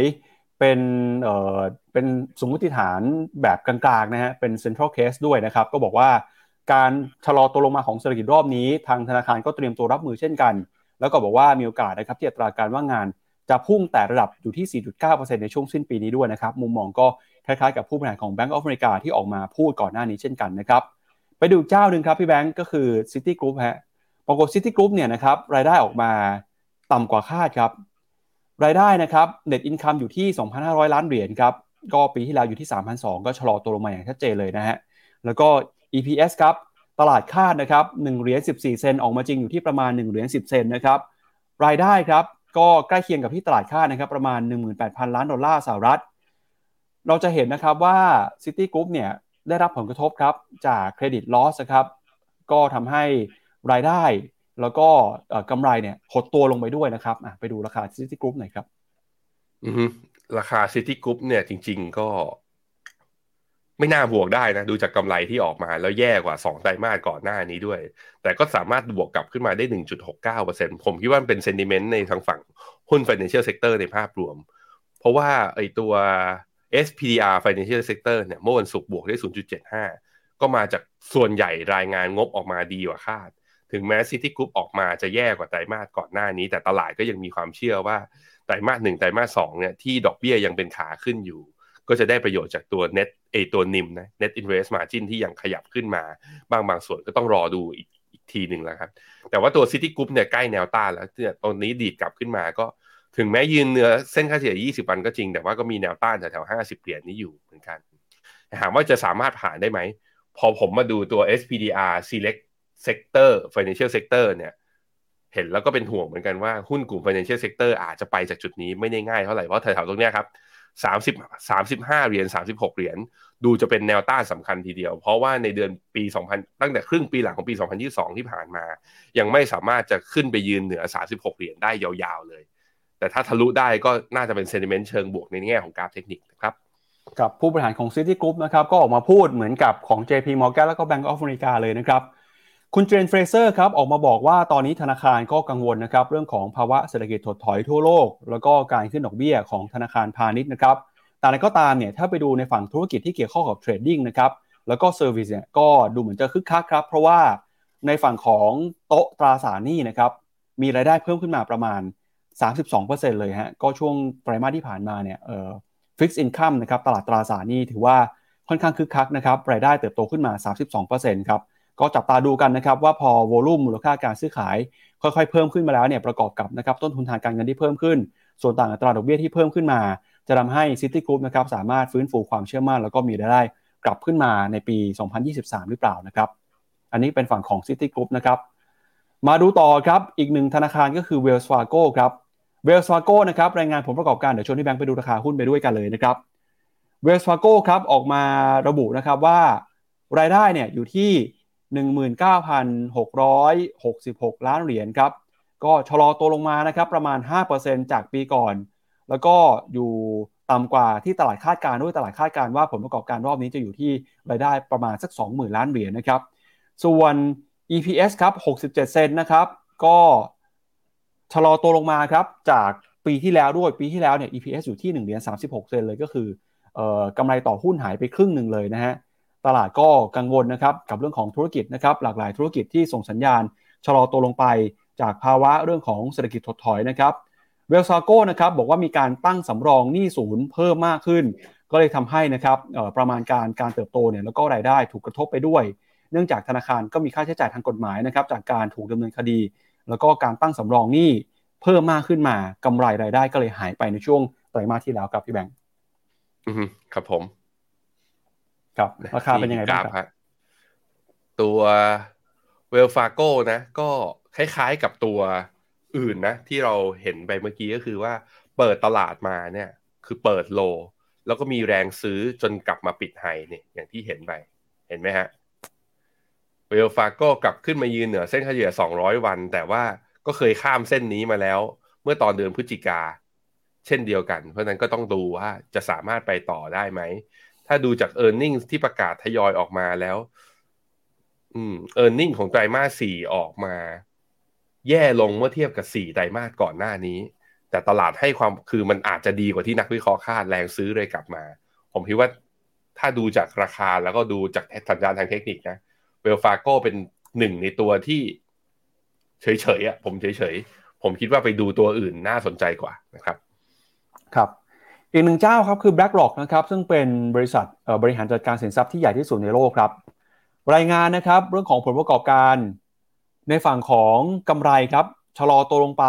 เป็นเอ่อเป็นสมมติฐานแบบกลางๆนะฮะเป็น central case ด้วยนะครับ ก็บอกว่าการชะลอตัวลงมาของเศรษฐกิจรอบนี้ ทางธนาคารก็เตรียมตัวรับมือเช่นกัน แล้วก็บอกว่ามีโอกาสนะครับที่อัตราการว่างงานจะพุ่งแต่ระดับอยู่ที่ 4.9%ในช่วงสิ้นปีนี้ด้วยนะครับ มุมมองก็คล้ายๆกับผู้บริหารของ Bank of America ที่ออกมาพูดก่อนหน้านี้เช่นกันนะครับ ไปดูเจ้าหนึ่งครับพี่แบงก์ก็คือ City Group ฮะ รากฏ City Group เนี่ยนะครับรายได้ออกมาต่ำกว่าคาดครับ รายได้นะครับ Net Income อยู่ที่ 2,500 ล้านเหรียญครับ ก็ปีที่แล้วอยู่ที่ 3,200 ก็ชะลอตัวลงมาอย่างชัดเจนเลยนะฮะ แล้วก็ EPS ครับ ตลาดคาดนะครับ1เหรียญ14 เซนออกมาจริงอยู่ที่ประมาณ1เหรียญ10 เซนนะครับ รายได้ครับก็ใกล้เคียงกับที่ตลาดคาดนะครับประมาณ 18,000 ล้านดอลลาร์สหรัฐ เราจะเห็นนะครับว่า Citigroup เนี่ยได้รับผลกระทบครับจาก credit loss ครับ ก็ทำให้ รายได้ แล้วก็กำไรเนี่ยหดตัวลงไปด้วยนะครับไปดูราคาซิตี้กรุ๊ปหน่อยครับราคาซิตี้กรุ๊ปเนี่ยจริง ๆก็ ไม่น่าบวกได้นะ ดูจากกำไรที่ออกมาแล้วแย่กว่าสองไตรมาสก่อนหน้านี้ด้วย แต่ก็สามารถบวกกลับขึ้นมาได้ 1.69%ผมคิดว่าเป็น sentiment ในทางฝั่งหุ้น Financial Sector ในภาพรวม เพราะว่าไอตัว SPDR Financial Sector เนี่ยเมื่อวันศุกร์บวกได้ 0.75 ก็มาจากส่วนใหญ่รายงานงบออกมาดีกว่าคาด ถึงแม้ซิตี้กรุ๊ปออกมาจะแย่กว่าไตรมาสก่อนหน้านี้ แต่ตลาดก็ยังมีความเชื่อว่าไตรมาสหนึ่งไตรมาสสองเนี่ยที่ดอกเบี้ยยังเป็นขาขึ้นอยู่ ก็จะได้ประโยชน์จากตัวเน็ตเอ๊ยตัว NIM นะ net interest margin ที่ยังขยับขึ้นมา บางบางส่วนก็ต้องรอดูอีกอีกทีหนึ่งแล้วครับ แต่ว่าตัวซิตี้กรุ๊ปเนี่ยใกล้แนวต้านแล้วเนี่ยตอนนี้ดีดกลับขึ้นมาก็ถึงแม้ยืนเหนือเส้นค่าเฉลี่ย 20 วันก็จริง แต่ว่าก็มีแนวต้านแถวๆ50 เหรียญนี้อยู่เหมือนกันถามว่าจะสามารถผ่านได้ไหม พอผมมาดูตัว SPDR select sector financial sector เนี่ยเห็นแล้วก็เป็นห่วงเหมือนกันว่าหุ้นกลุ่ม financial sector อาจจะไปจากจุดนี้ไม่ได้ง่ายเท่าไหร่ เพราะแถวๆตรงนี้ครับสามสิบสามสิบห้าเหรียญสามสิบหกเหรียญดูจะเป็นแนวต้านสำคัญทีเดียว เพราะว่าในเดือนปีสองพันตั้งแต่ครึ่งปีหลังของปีสองพันยี่สิบสองที่ผ่านมา ยังไม่สามารถจะขึ้นไปยืนเหนือสามสิบหกเหรียญได้ยาวๆเลย แต่ถ้าทะลุได้ก็น่าจะเป็น sentiment เชิงบวกในแง่ของกราฟเทคนิคนะครับกับผู้บริหารของ Citigroup นะครับก็ออกมาพูดเหมือนกับของ JP Morgan แล้วก็ Bank of America เลยนะครับ คุณเจนเฟรเซอร์ครับออกมาบอกว่าตอนนี้ธนาคารก็กังวลนะครับเรื่องของภาวะเศรษฐกิจถดถอยทั่วโลก แล้วก็การขึ้นดอกเบี้ยของธนาคารพาณิชย์นะครับแต่อะไรก็ตามเนี่ยถ้าไปดูในฝั่งธุรกิจที่เกี่ยวข้องกับ trading นะครับแล้วก็ service เนี่ยก็ดูเหมือนจะคึกคักครับเพราะว่าในฝั่งของโต๊ะตราสารหนี้นะครับมีรายได้เพิ่มขึ้นมาประมาณ 32%เลยฮะก็ช่วงไตรมาสที่ผ่านมาเนี่ยเอ่อ fixed income นะครับตลาดตราสารหนี้ถือว่าค่อนข้างคึกคักนะครับรายได้เติบโตขึ้นมา 32%ครับ ก็จับตาดูกันนะครับว่าพอ volume มูลค่าการซื้อขาย ค่อยๆ เพิ่มขึ้นมาแล้วเนี่ยประกอบกับนะครับต้นทุนทางการเงินที่เพิ่มขึ้น ส่วนต่างอัตราดอกเบี้ยที่เพิ่มขึ้นมา จะทำให้ซิตี้กรุ๊ปนะครับสามารถฟื้นฟูความเชื่อมั่นแล้วก็มีรายได้กลับขึ้นมาในปี 2023 หรือเปล่านะครับอันนี้เป็นฝั่งของซิตี้กรุ๊ปนะครับมาดูต่อครับอีกหนึ่งธนาคารก็คือ Wells Fargo ครับ Wells Fargo นะครับรายงานผลประกอบการเดี๋ยวชวนพี่แบงค์ไปดูราคาหุ้นไปด้วยกันเลยนะครับ Wells Fargo ครับออกมาระบุนะครับว่ารายได้เนี่ยอยู่ที่ 19,666 ล้านเหรียญครับ ก็ชะลอตัวลงมานะครับประมาณ 5%จากปีก่อน แล้วก็อยู่ต่ำกว่าที่ตลาดคาดการด้วยตลาดคาดการว่าผลประกอบการรอบนี้จะอยู่ที่รายได้ประมาณสัก 20,000 ล้านเหรียญนะครับ ส่วน EPS ครับ 67 เซนนะครับ ก็ชะลอตัวลงมาครับจากปีที่แล้วด้วยปีที่แล้วเนี่ย EPS อยู่ที่1เหรียญ36 เซนเลยก็คือเอ่อกำไรต่อหุ้นหายไปครึ่งหนึ่งเลยนะฮะ ตลาดก็กังวลนะครับกับเรื่องของธุรกิจนะครับหลากหลายธุรกิจที่ส่งสัญญาณชะลอตัวลงไปจากภาวะเรื่องของเศรษฐกิจถดถอยนะครับเวลซาโก้นะครับบอกว่ามีการตั้งสำรองหนี้ศูนย์เพิ่มมากขึ้น ก็เลยทำให้นะครับประมาณการการเติบโตเนี่ยแล้วก็รายได้ถูกกระทบไปด้วย เนื่องจากธนาคารก็มีค่าใช้จ่ายทางกฎหมายนะครับจากการถูกดำเนินคดี แล้วก็การตั้งสำรองหนี้เพิ่มมากขึ้นมากำไรรายได้ก็เลยหายไปในช่วงไตรมาสที่แล้วครับพี่แบงค์ครับผม ครับ ราคาเป็นยังไงบ้างครับ ตัวเวลฟาโก้นะ ก็คล้ายๆกับตัวอื่นนะ ที่เราเห็นไปเมื่อกี้ก็คือว่าเปิดตลาดมาเนี่ย คือเปิดโล แล้วก็มีแรงซื้อจนกลับมาปิดไฮเนี่ยอย่างที่เห็นไปเห็นไหมฮะเวลฟาโก้กลับขึ้นมายืนเหนือเส้นเฉลี่ย 200 วัน แต่ว่าก็เคยข้ามเส้นนี้มาแล้ว เมื่อตอนเดือนพฤศจิกา เช่นเดียวกัน เพราะนั้นก็ต้องดูว่าจะสามารถไปต่อได้ไหม ถ้าดูจาก e a r n i n g ที่ประกาศทยอยออกมาแล้ว อืม e a r n i n g ของไตรมาสสี่ออกมา แย่ลงเมื่อเทียบกับสี่ไตรมาสก่อนหน้านี้ แต่ตลาดให้ความคือมันอาจจะดีกว่าที่นักวิเคราะห์คาดแรงซื้อเลยกลับมา ผมคิดว่าถ้าดูจากราคาแล้วก็ดูจากสัญญาณทางเทคนิคนะเวลฟาโก้เป็นหนึ่งในตัวที่เฉยๆอะผมเฉยๆ ผมคิดว่าไปดูตัวอื่นน่าสนใจกว่านะครับ ครับ อีกหนึ่งเจ้าครับคือ BlackRock นะครับซึ่งเป็นบริษัทบริหารจัดการสินทรัพย์ที่ใหญ่ที่สุดในโลกครับ รายงานนะครับเรื่องของผลประกอบการในฝั่งของกำไรครับชะลอตัวลงไป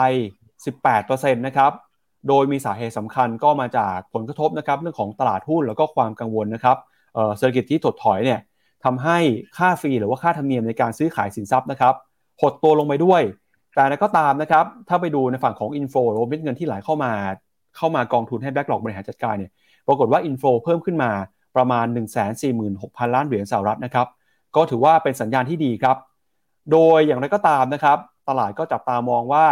18%นะครับโดยมีสาเหตุสำคัญก็มาจากผลกระทบนะครับเรื่องของตลาดหุ้นแล้วก็ความกังวลนะครับเศรษฐกิจที่ถดถอยเนี่ยทำให้ค่าฟรีหรือว่าค่าธรรมเนียมในการซื้อขายสินทรัพย์นะครับหดตัวลงไปด้วย แต่ก็ตามนะครับถ้าไปดูในฝั่งของ inflow หรือเม็ดเงินที่ไหลเข้ามา เข้ามากองทุนให้ BlackRock บริหารจัดการเนี่ยปรากฏว่า inflow เพิ่มขึ้นมาประมาณ 146,000 ล้านเหรียญสหรัฐนะครับ ก็ถือว่าเป็นสัญญาณที่ดีครับ โดยอย่างไรก็ตามนะครับ ตลาดก็จับตามองว่า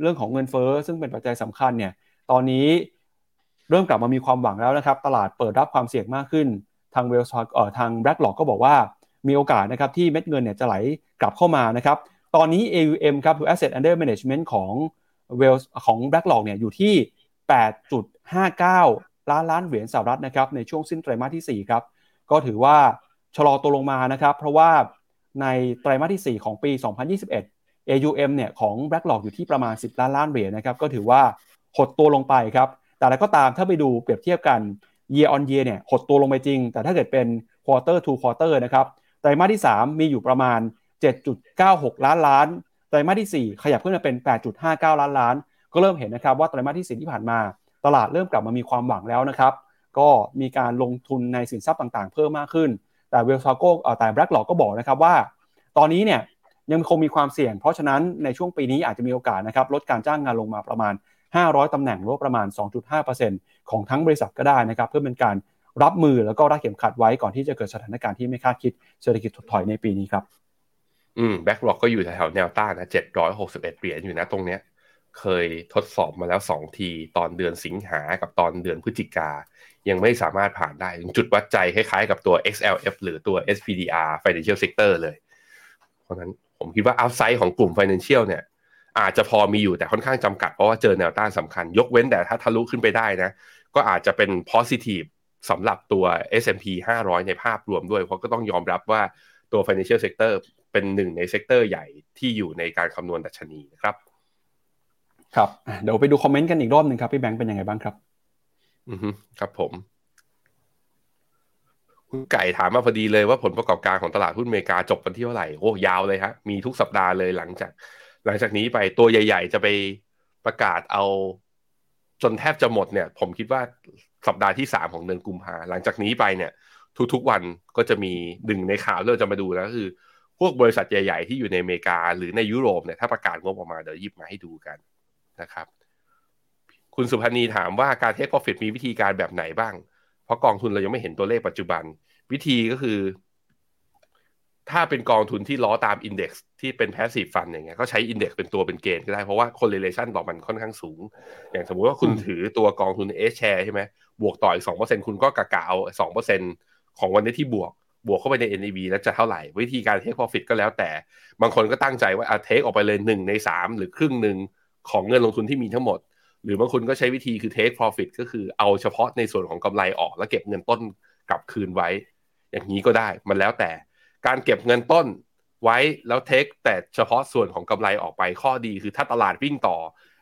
เรื่องของเงินเฟ้อซึ่งเป็นปัจจัยสำคัญเนี่ยตอนนี้เริ่มกลับมามีความหวังแล้วนะครับ ตลาดเปิดรับความเสี่ยงมากขึ้นทาง Wells เอ่อทาง BlackRock ก็บอกว่ามีโอกาสนะครับที่เม็ดเงินเนี่ยจะไหลกลับเข้ามานะครับ ตอนนี้ AUM ครับคือ Asset Under Management ของ Wells ของ BlackRock เนี่ยอยู่ที่ 8.59 ล้านล้านเหรียญสหรัฐนะครับในช่วงสิ้นไตรมาสที่ 4 ครับ ก็ถือว่าชะลอตัวลงมานะครับ เพราะว่าในไตรมาสที่ 4 ของปี 2021 AUM เนี่ยของ BlackRock อยู่ที่ประมาณ 10 ล้านล้านเหรียญนะครับ ก็ถือว่าหดตัวลงไปครับ แต่แล้วก็ตามถ้าไปดูเปรียบเทียบกัน year on year เนี่ยหดตัวลงไปจริง แต่ถ้าเกิดเป็น quarter to quarter นะครับ ไตรมาสที่ 3 มีอยู่ประมาณ 7.96 ล้านล้าน ไตรมาสที่ 4 ขยับขึ้นมาเป็น 8.59 ล้านล้าน ก็เริ่มเห็นนะครับว่าไตรมาสที่4ที่ผ่านมา ตลาดเริ่มกลับมามีความหวังแล้วนะครับก็มีการลงทุนในสินทรัพย์ต่างๆ เพิ่มมากขึ้น แต่เวลซาโก้แต่แบล็กหลอกก็บอกนะครับว่า ตอนนี้เนี่ยยังคงมีความเสี่ยง เพราะฉะนั้นในช่วงปีนี้อาจจะมีโอกาสนะครับลดการจ้างงานลงมาประมาณ 500 ตำแหน่งหรือประมาณ 2.5%ของทั้งบริษัทก็ได้นะครับเพื่อเป็นการรับมือแล้วก็รักเข็มขัดไว้ก่อนที่จะเกิดสถานการณ์ที่ไม่คาดคิดเศรษฐกิจถดถอยในปีนี้ครับ อืมแบ็กหลอกก็อยู่แถวแนวต้านนะเจ็ดร้อยหกสิบเอ็ดเหรียญอยู่นะตรงเนี้ย เคยทดสอบมาแล้วสองที ตอนเดือนสิงหากับตอนเดือนพฤศจิกา ยังไม่สามารถผ่านได้ จุดวัดใจคล้ายๆกับตัว XLF หรือตัว SPDR Financial Sector เลย เพราะนั้นผมคิดว่า upside ของกลุ่ม Financial เนี่ย อาจจะพอมีอยู่แต่ค่อนข้างจำกัด เพราะว่าเจอแนวต้านสำคัญ ยกเว้นแต่ถ้าทะลุขึ้นไปได้นะ ก็อาจจะเป็น positive สำหรับตัว S&P 500 ในภาพรวมด้วย เพราะก็ต้องยอมรับว่าตัว financial sector เป็นหนึ่งใน sector ใหญ่ที่อยู่ในการคำนวณดัชนีนะครับ ครับเดี๋ยวไปดูคอมเมนต์กันอีกรอบหนึ่งครับพี่แบงค์เป็นยังไงบ้างครับ อือฮึครับผมคุณไก่ถามมาพอดีเลยว่าผลประกอบการของตลาดหุ้นอเมริกาจบวันที่เท่าไหร่โอ้ยาวเลยฮะมีทุกสัปดาห์เลยหลังจาก หลังจากนี้ไปตัวใหญ่ ๆ จะไปประกาศเอา จนแทบจะหมดเนี่ย ผมคิดว่าสัปดาห์ที่สามของเดือนกุมภาหลังจากนี้ไปเนี่ย ทุกๆวันก็จะมีหนึ่งในข่าวที่เราจะมาดูแล้วคือ พวกบริษัทใหญ่ ๆ ที่อยู่ในอเมริกา หรือในยุโรปเนี่ยถ้าประกาศงบออกมาเดี๋ยวยิบมาให้ดูกัน นะครับ คุณสุพันีถามว่าการเทคโปรฟิตมีวิธีการแบบไหนบ้าง เพราะกองทุนเรายังไม่เห็นตัวเลขปัจจุบัน วิธีก็คือ ถ้าเป็นกองทุนที่ล้อตาม index ที่เป็น passive fund อย่างเงี้ยก็ใช้ index เป็นตัวเป็นเกณฑ์ก็ได้ เพราะว่า correlation ต่อมันค่อนข้างสูง อย่างสมมุติว่าคุณถือตัวกองทุน H-Share ใช่ไหมบวกต่ออีกสองเปอร์เซ็นต์คุณก็กะกะเอาสองเปอร์เซ็นต์ของวันนี้ที่บวกบวกเข้าไปใน NAV แล้วจะเท่าไหร่ วิธีการ take profit ก็แล้วแต่ บางคนก็ตั้งใจว่าเอา take ออกไปเลยหนึ่งในสามหรือครึ่งหนึ่ง ของเงินลงทุนที่มีทั้งหมด หรือบางคนก็ใช้วิธีคือ take profit ก็คือเอาเฉพาะในส่วนของกำไรออก แล้วเก็บเงินต้นกลับคืนไว้ อย่างนี้ก็ได้มันแล้วแต่การเก็บเงินต้นไว้แล้วเทคแต่เฉพาะส่วนของกำไรออกไปข้อดีคือถ้าตลาดวิ่งต่อ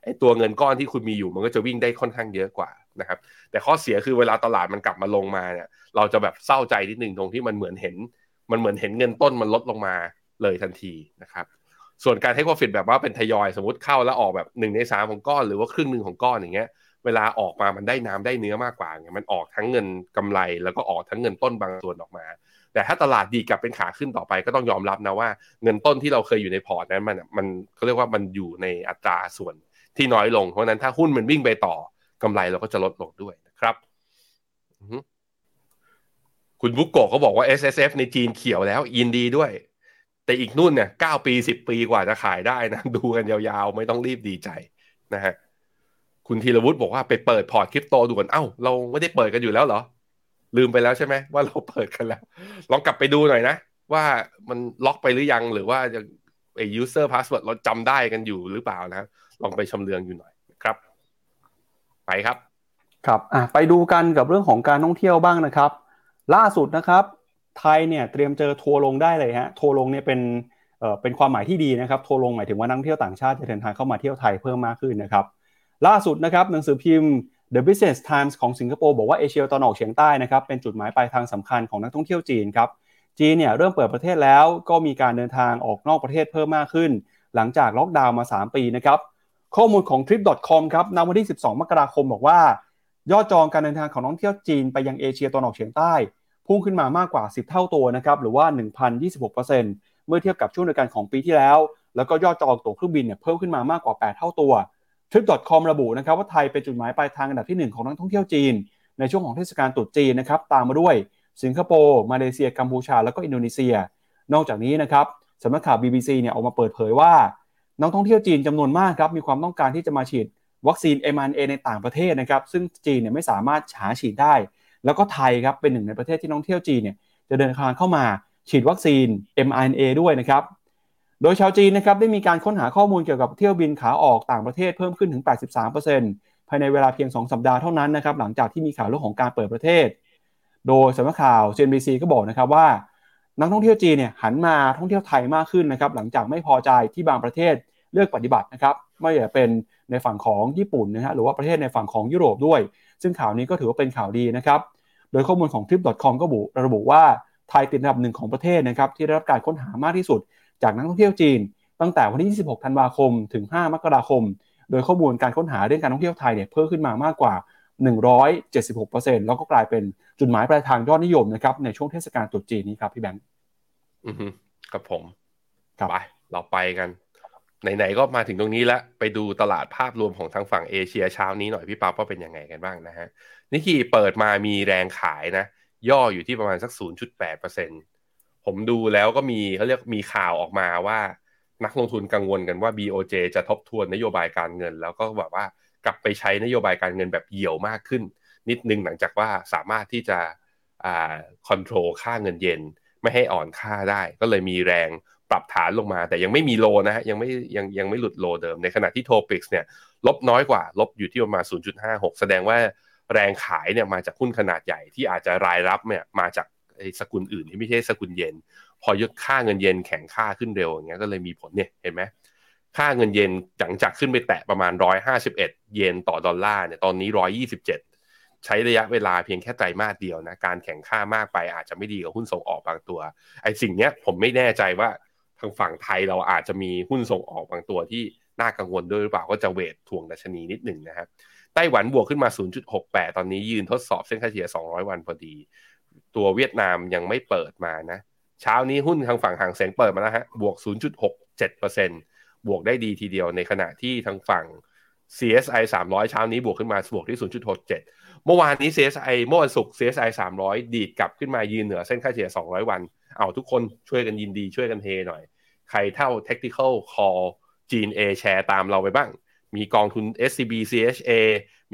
ไอ้ตัวเงินก้อนที่คุณมีอยู่มันก็จะวิ่งได้ค่อนข้างเยอะกว่านะครับ แต่ข้อเสียคือเวลาตลาดมันกลับมาลงมาเนี่ย เราจะแบบเศร้าใจนิดหนึงตรงที่มันเหมือนเห็น มันเหมือนเห็นเงินต้นมันลดลงมาเลยทันทีนะครับ ส่วนการให้ profit แบบว่าเป็นทยอยสมมติเข้าแล้วออกแบบหนึ่งในสามของก้อนหรือว่าครึ่งหนึ่งของก้อนอย่างเงี้ยเวลาออกมามันได้น้ำได้เนื้อมากกว่าไงมันออกทั้งเงินกำไร แล้วก็ออกทั้งเงินต้นบางส่วนออกมา แต่ถ้าตลาดดีกลับเป็นขาขึ้นต่อไปก็ต้องยอมรับนะว่า เงินต้นที่เราเคยอยู่ในพอร์ตนั้นมันมันเขาเรียกว่ามันอยู่ในอัตราส่วนที่น้อยลง เพราะนั้นถ้าหุ้นมันวิ่งไปต่อกำไรเราก็จะลดลงด้วยนะครับคุณบุกโกะเขาบอกว่า S S F ในจีนเขียวแล้วยินดีด้วย แต่อีกนู่นเนี่ยเก้าปีสิบปีกว่าจะขายได้นะดูกันยาวๆ ไม่ต้องรีบดีใจนะฮะคุณธีรวุฒิบอกว่าไปเปิดพอร์ตคริปโตดูกันเอ้า เราไม่ได้เปิดกันอยู่แล้วเหรอ ลืมไปแล้วใช่ไหมว่าเราเปิดกันแล้ว ลองกลับไปดูหน่อยนะ ว่ามันล็อกไปหรือยังหรือว่าจะไอ้ user password เราจำได้กันอยู่หรือเปล่านะ ลองไปชำเลืองอยู่หน่อยครับ ไปครับ ครับอะไปดูกันกับเรื่องของการท่องเที่ยวบ้างนะครับ ล่าสุดนะครับ ไทยเนี่ยเตรียมเจอทัวร์ลงได้เลยฮะทัวร์ลงเนี่ยเป็นเอ่อเป็นความหมายที่ดีนะครับทัวร์ลงหมายถึงว่านักท่องเที่ยวต่างชาติจะเดินทางเข้ามาเที่ยวไทยเพิ่มมากขึ้นนะครับล่าสุดนะครับหนังสือพิมพ์ The Business Times ของสิงคโปร์บอกว่าเอเชียตะวันออกเฉียงใต้นะครับเป็นจุดหมายปลายทางสำคัญของนักท่องเที่ยวจีนครับจีนเนี่ยเริ่มเปิดประเทศแล้วก็มีการเดินทางออกนอกประเทศเพิ่มมากขึ้น หลังจากล็อกดาวน์มา 3 ปีนะครับข้อมูลของ trip.com ครับณวันที่ 12 มกราคมบอกว่า ยอดจองการเดินทางของนักท่องเที่ยวจีนไปยังเอเชียตะวันออกเฉียงใต้ พุ่งขึ้นมามากกว่า 10 เท่าตัวนะครับหรือว่า 1,026%เมื่อเทียบกับช่วงเดียวกันของปีที่แล้ว แล้วก็ยอดจองตั๋วเครื่องบินเนี่ยเพิ่มขึ้นมามากกว่า 8 เท่าตัว Trip.com ระบุนะครับว่าไทยเป็นจุดหมายปลายทางอันดับที่ 1 ของนักท่องเที่ยวจีน ในช่วงของเทศกาลตรุษจีนนะครับตามมาด้วย สิงคโปร์มาเลเซียกัมพูชา แล้วก็อินโดนีเซีย นอกจากนี้นะครับสำนักข่าว BBC เนี่ยออกมาเปิดเผยว่านักท่องเที่ยวจีนจำนวนมากครับมีความต้องการที่จะมาฉีดวัคซีน mRNA ในต่างประเทศนะครับซึ่งจีนเนี่ยไม่สามารถหาฉีดได้ แล้วก็ไทยครับเป็นหนึ่งในประเทศที่นักท่องเที่ยวจีนเนี่ยจะเดินทางเข้ามาฉีดวัคซีน mRNA ด้วยนะครับโดยชาวจีนนะครับได้มีการค้นหาข้อมูลเกี่ยวกับเที่ยวบินขาออกต่างประเทศเพิ่มขึ้นถึง 83%ภายในเวลาเพียง 2 สัปดาห์เท่านั้นนะครับหลังจากที่มีข่าวเรื่องของการเปิดประเทศ โดยสำนักข่าว CNBC ก็บอกนะครับว่า นักท่องเที่ยวจีนเนี่ยหันมาท่องเที่ยวไทยมากขึ้นนะครับหลังจากไม่พอใจที่บางประเทศเลือกปฏิบัตินะครับไม่ว่าจะเป็นในฝั่งของญี่ปุ่นนะฮะหรือว่าประเทศในฝั่งของยุโรปด้วย ซึ่งข่าวนี้ก็ถือว่าเป็นข่าวดีนะครับ โดยข้อมูลของ trip.com ก็ระบุว่าไทยติดอันดับหนึ่งของประเทศนะครับที่ได้รับการค้นหามากที่สุด จากนักท่องเที่ยวจีน ตั้งแต่วันที่ 26 ธันวาคม ถึง 5 มกราคม โดยข้อมูลการค้นหาเรื่องการท่องเที่ยวไทยเนี่ยเพิ่มขึ้นมามากกว่า 176%แล้วก็กลายเป็นจุดหมายปลายทางยอดนิยมนะครับในช่วงเทศกาลตรุษจีนนี้ครับพี่แบงค์อือฮึครับผมครับไปเราไปกัน ไหนๆก็มาถึงตรงนี้แล้วไปดูตลาดภาพรวมของทางฝั่งเอเชียเช้านี้หน่อยพี่ปั๊บว่าเป็นยังไงกันบ้างนะฮะนิกกี้เปิดมามีแรงขายนะ ย่ออยู่ที่ประมาณสัก 0.8%ผมดูแล้วก็มีเขาเรียกมีข่าวออกมาว่า นักลงทุนกังวลกันว่า BOJ จะทบทวนนโยบายการเงิน แล้วก็แบบว่ากลับไปใช้นโยบายการเงินแบบเหี่ยวมากขึ้น นิดนึงหลังจากว่าสามารถที่จะอ่า control ค่าเงินเยนไม่ให้อ่อนค่าได้ ก็เลยมีแรง ปรับฐานลงมาแต่ยังไม่มี low นะฮะยังไม่ยังยังไม่หลุด low เดิม ในขณะที่ TOPIX เนี่ยลบน้อยกว่า ลบอยู่ที่ประมาณ 0.56 แสดงว่าแรงขายเนี่ยมาจากหุ้นขนาดใหญ่ที่อาจจะรายรับเนี่ยมาจากไอ้สกุลอื่นที่ไม่ใช่สกุลเยนพอยกค่าเงินเยนแข็งค่าขึ้นเร็วอย่างเงี้ยก็เลยมีผลเนี่ยเห็นไหมค่าเงินเยนหลังจากขึ้นไปแตะประมาณ 151 เยนต่อดอลลาร์เนี่ยตอนนี้ 127 ใช้ระยะเวลาเพียงแค่ไตรมาสเดียวนะการแข็งค่ามากไปอาจจะไม่ดีกับหุ้นส่งออกบางตัวไอ้สิ่งเนี้ยผมไม่แน่ใจว่า ทางฝั่งไทยเราอาจจะมีหุ้นส่งออกบางตัวที่น่ากังวลด้วยหรือเปล่าก็จะเวทถ่วงดัชนีนิดหนึ่งนะครับไต้หวันบวกขึ้นมา 0.68 ตอนนี้ยืนทดสอบเส้นค่าเฉลี่ย 200 วันพอดี ตัวเวียดนามยังไม่เปิดมานะ เช้านี้หุ้นทางฝั่งหางเสงเปิดมาแล้วฮะ บวก 0.67%บวกได้ดีทีเดียวในขณะที่ทางฝั่ง CSI 300 เช้านี้บวกขึ้นมาบวกที่ 0.67 เมื่อวานนี้ CSI เมื่อวันศุกร์ CSI 300 ดีดกลับขึ้นมายืนเหนือเส้นค่าเฉลี่ย 200 วัน เอาทุกคนช่วยกันยินดีช่วยกันเฮหน่อย ใครเท่า Tactical Call จีน A แชร์ตามเราไปบ้าง มีกองทุน SCB CHA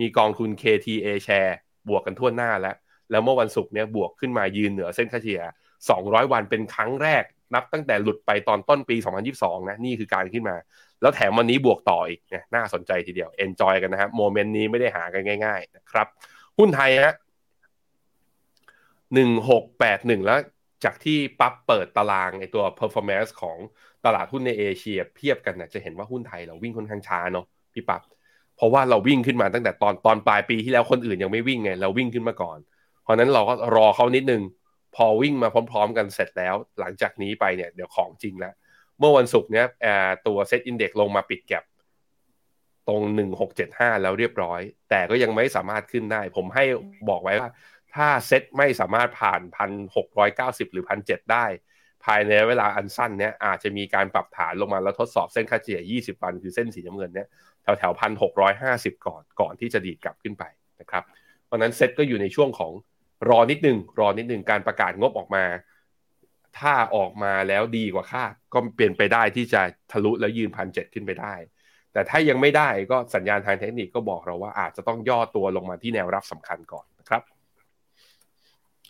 มีกองทุน KTA แชร์บวกกันทั่วหน้าแล้ว แล้วเมื่อวันศุกร์เนี่ยบวกขึ้นมายืนเหนือเส้นค่าเฉลี่ย 200 วันเป็นครั้งแรก นับตั้งแต่หลุดไปตอนต้นปี 2022 นะ นี่คือการขึ้นมา แล้วแถมวันนี้บวกต่ออีกเนี่ยน่าสนใจทีเดียว enjoy กันนะครับโมเมนต์นี้ไม่ได้หากันง่าย ๆ นะครับ หุ้นไทยฮะ1681แล้ว จากที่ปั๊บเปิดตารางไอตัว performance ของตลาดหุ้นในเอเชียเทียบกันนะจะเห็นว่าหุ้นไทยเราวิ่งค่อนข้างช้าเนาะพี่ปั๊บเพราะว่าเราวิ่งขึ้นมาตั้งแต่ตอนตอนปลายปีที่แล้วคนอื่นยังไม่วิ่งไงเราวิ่งขึ้นมาก่อน เพราะนั้นเราก็รอเขานิดนึงพพอวิ่งมาพร้อม ๆ กันเสร็จแล้ว หลังจากนี้ไปเนี่ยเดี๋ยวของจริงแล้วเมื่อวันศุกร์เนี้ยตัว SET Index ลงมาปิด gapตรง 1675 แล้วเรียบร้อย แต่ก็ยังไม่สามารถขึ้นได้ ผมให้บอกไว้ว่า ถ้าเซ็ตไม่สามารถผ่าน 1,690 หรือ 1,700 ได้ ภายในเวลาอันสั้นเนี้ยอาจจะมีการปรับฐานลงมาแล้วทดสอบเส้นค่าเฉลี่ย 20 วัน คือเส้นสีน้ำเงินเนี้ยแถวแถวพันหกร้อยห้าสิบก่อนก่อนที่จะดีดกลับขึ้นไปนะครับเพราะนั้นเซ็ตก็อยู่ในช่วงของรอนิดนึง รอนิดนึงการประกาศงบออกมา ถ้าออกมาแล้วดีกว่าคาดก็เปลี่ยนไปได้ที่จะทะลุแล้วยืนพันเจ็ดขึ้นไปได้ แต่ถ้ายังไม่ได้ก็สัญญาณทางเทคนิคก็บอกเราว่าอาจจะต้องย่อตัวลงมาที่แนวรับสำคัญก่อน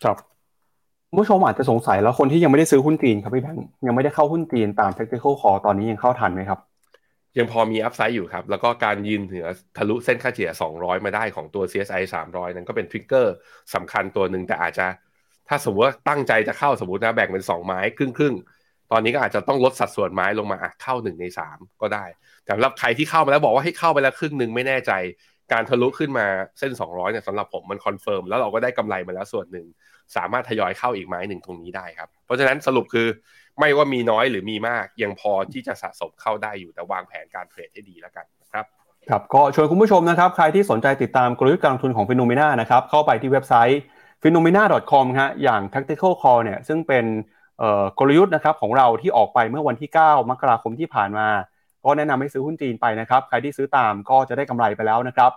ครับครับผู้ชมอาจจะสงสัยแล้วคนที่ยังไม่ได้ซื้อหุ้นจีนครับพี่แบงค์ยังไม่ได้เข้าหุ้นจีนตาม technical call ตอนนี้ยังเข้าทันไหมครับ ยังพอมีอัพไซด์อยู่ครับ แล้วก็การยืนเหนือทะลุเส้นค่าเฉลี่ย 200 มาได้ของตัว CSI 300 นั้นก็เป็นทริกเกอร์สำคัญตัวหนึ่งแต่อาจจะ ถ้าสมมติว่าตั้งใจจะเข้าสมมตินะแบ่งเป็น 2 ไม้ครึ่งครึ่งตอนนี้ก็อาจจะต้องลดสัดส่วนไม้ลงมาเข้า1ใน3 ก็ได้แต่สำหรับใครที่เข้ามาแล้วบอกว่าให้เข้าไปแล้วครึ่งหนึ่งไม่แน่ใจ การทะลุขึ้นมาเส้น 200เนี่ยสำหรับผมมัน confirm แล้วเราก็ได้กำไรมาแล้วส่วนหนึ่ง สามารถทยอยเข้าอีกไม้หนึ่งตรงนี้ได้ครับ เพราะฉะนั้นสรุปคือไม่ว่ามีน้อยหรือมีมาก ยังพอที่จะสะสมเข้าได้อยู่แต่วางแผนการเทรดให้ดีแล้วกันนะครับครับก็ชวนคุณผู้ชมนะครับ ใครที่สนใจติดตามกลยุทธ์การลงทุนของ FINNOMENA นะครับเข้าไปที่เว็บไซต์ p h e n o m e n a c o m ฮะอย่าง tactical call เนี่ยซึ่งเป็นกลยุทธ์นะครับของเราที่ออกไปเมื่อวันที่ 9 มกราคมที่ผ่านมา ก็แนะนำให้ซื้อหุ้นจีนไปนะครับ ใครที่ซื้อตามก็จะได้กำไรไปแล้วนะครับ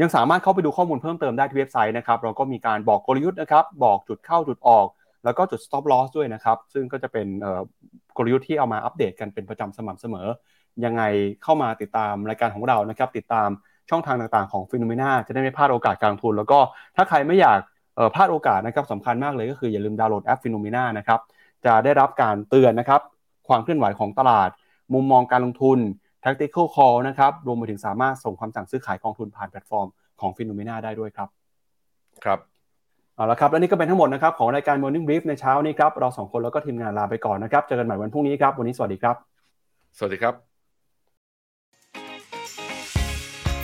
ยังสามารถเข้าไปดูข้อมูลเพิ่มเติมได้ที่เว็บไซต์นะครับ เราก็มีการบอกกลยุทธ์นะครับ บอกจุดเข้าจุดออก แล้วก็จุด stop loss ด้วยนะครับ ซึ่งก็จะเป็นกลยุทธ์ที่เอามาอัปเดตกันเป็นประจำสม่ำเสมอ ยังไงเข้ามาติดตามรายการของเรานะครับ ติดตามช่องทางต่างๆของ FINNOMENA จะได้ไม่พลาดโอกาสการลงทุน แล้วก็ถ้าใครไม่อยากพลาดโอกาสนะครับสำคัญมากเลยก็คืออย่าลืมดาวน์โหลดแอป FINNOMENA นะครับจะได้รับการเตือนนะครับความเคลื่อนไหวของตลาด มุมมองการลงทุน tactical call นะครับรวมไปถึงสามารถส่งคำสั่งซื้อขายกองทุนผ่านแพลตฟอร์มของ FINNOMENA ได้ด้วยครับ ครับเอาละครับและนี่ก็เป็นทั้งหมดนะครับของรายการ Morning Brief ในเช้านี้ครับเราสองคนแล้วก็ทีมงานลาไปก่อนนะครับเจอกันใหม่วันพรุ่งนี้ครับวันนี้สวัสดีครับ สวัสดีครับ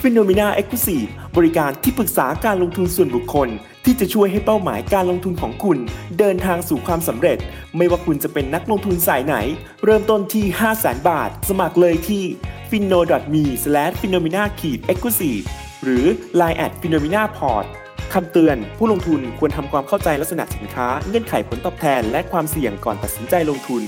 FINNOMENA Exclusive บริการที่ปรึกษาการลงทุนส่วนบุคคล ที่จะช่วยให้เป้าหมายการลงทุนของคุณ เดินทางสู่ความสำเร็จ ไม่ว่าคุณจะเป็นนักลงทุนสายไหน เริ่มต้นที่ 5 0 0 0 0 0บาท สมัครเลยที่ f i n o m e f i n o m e n a e x c l u s i v e หรือ line at f i n o m e n a p o r t คำเตือน ผู้ลงทุนควรทำความเข้าใจลักษณะสินค้า เงื่อนไขผลตอบแทน และความเสี่ยงก่อนตัดสินใจลงทุน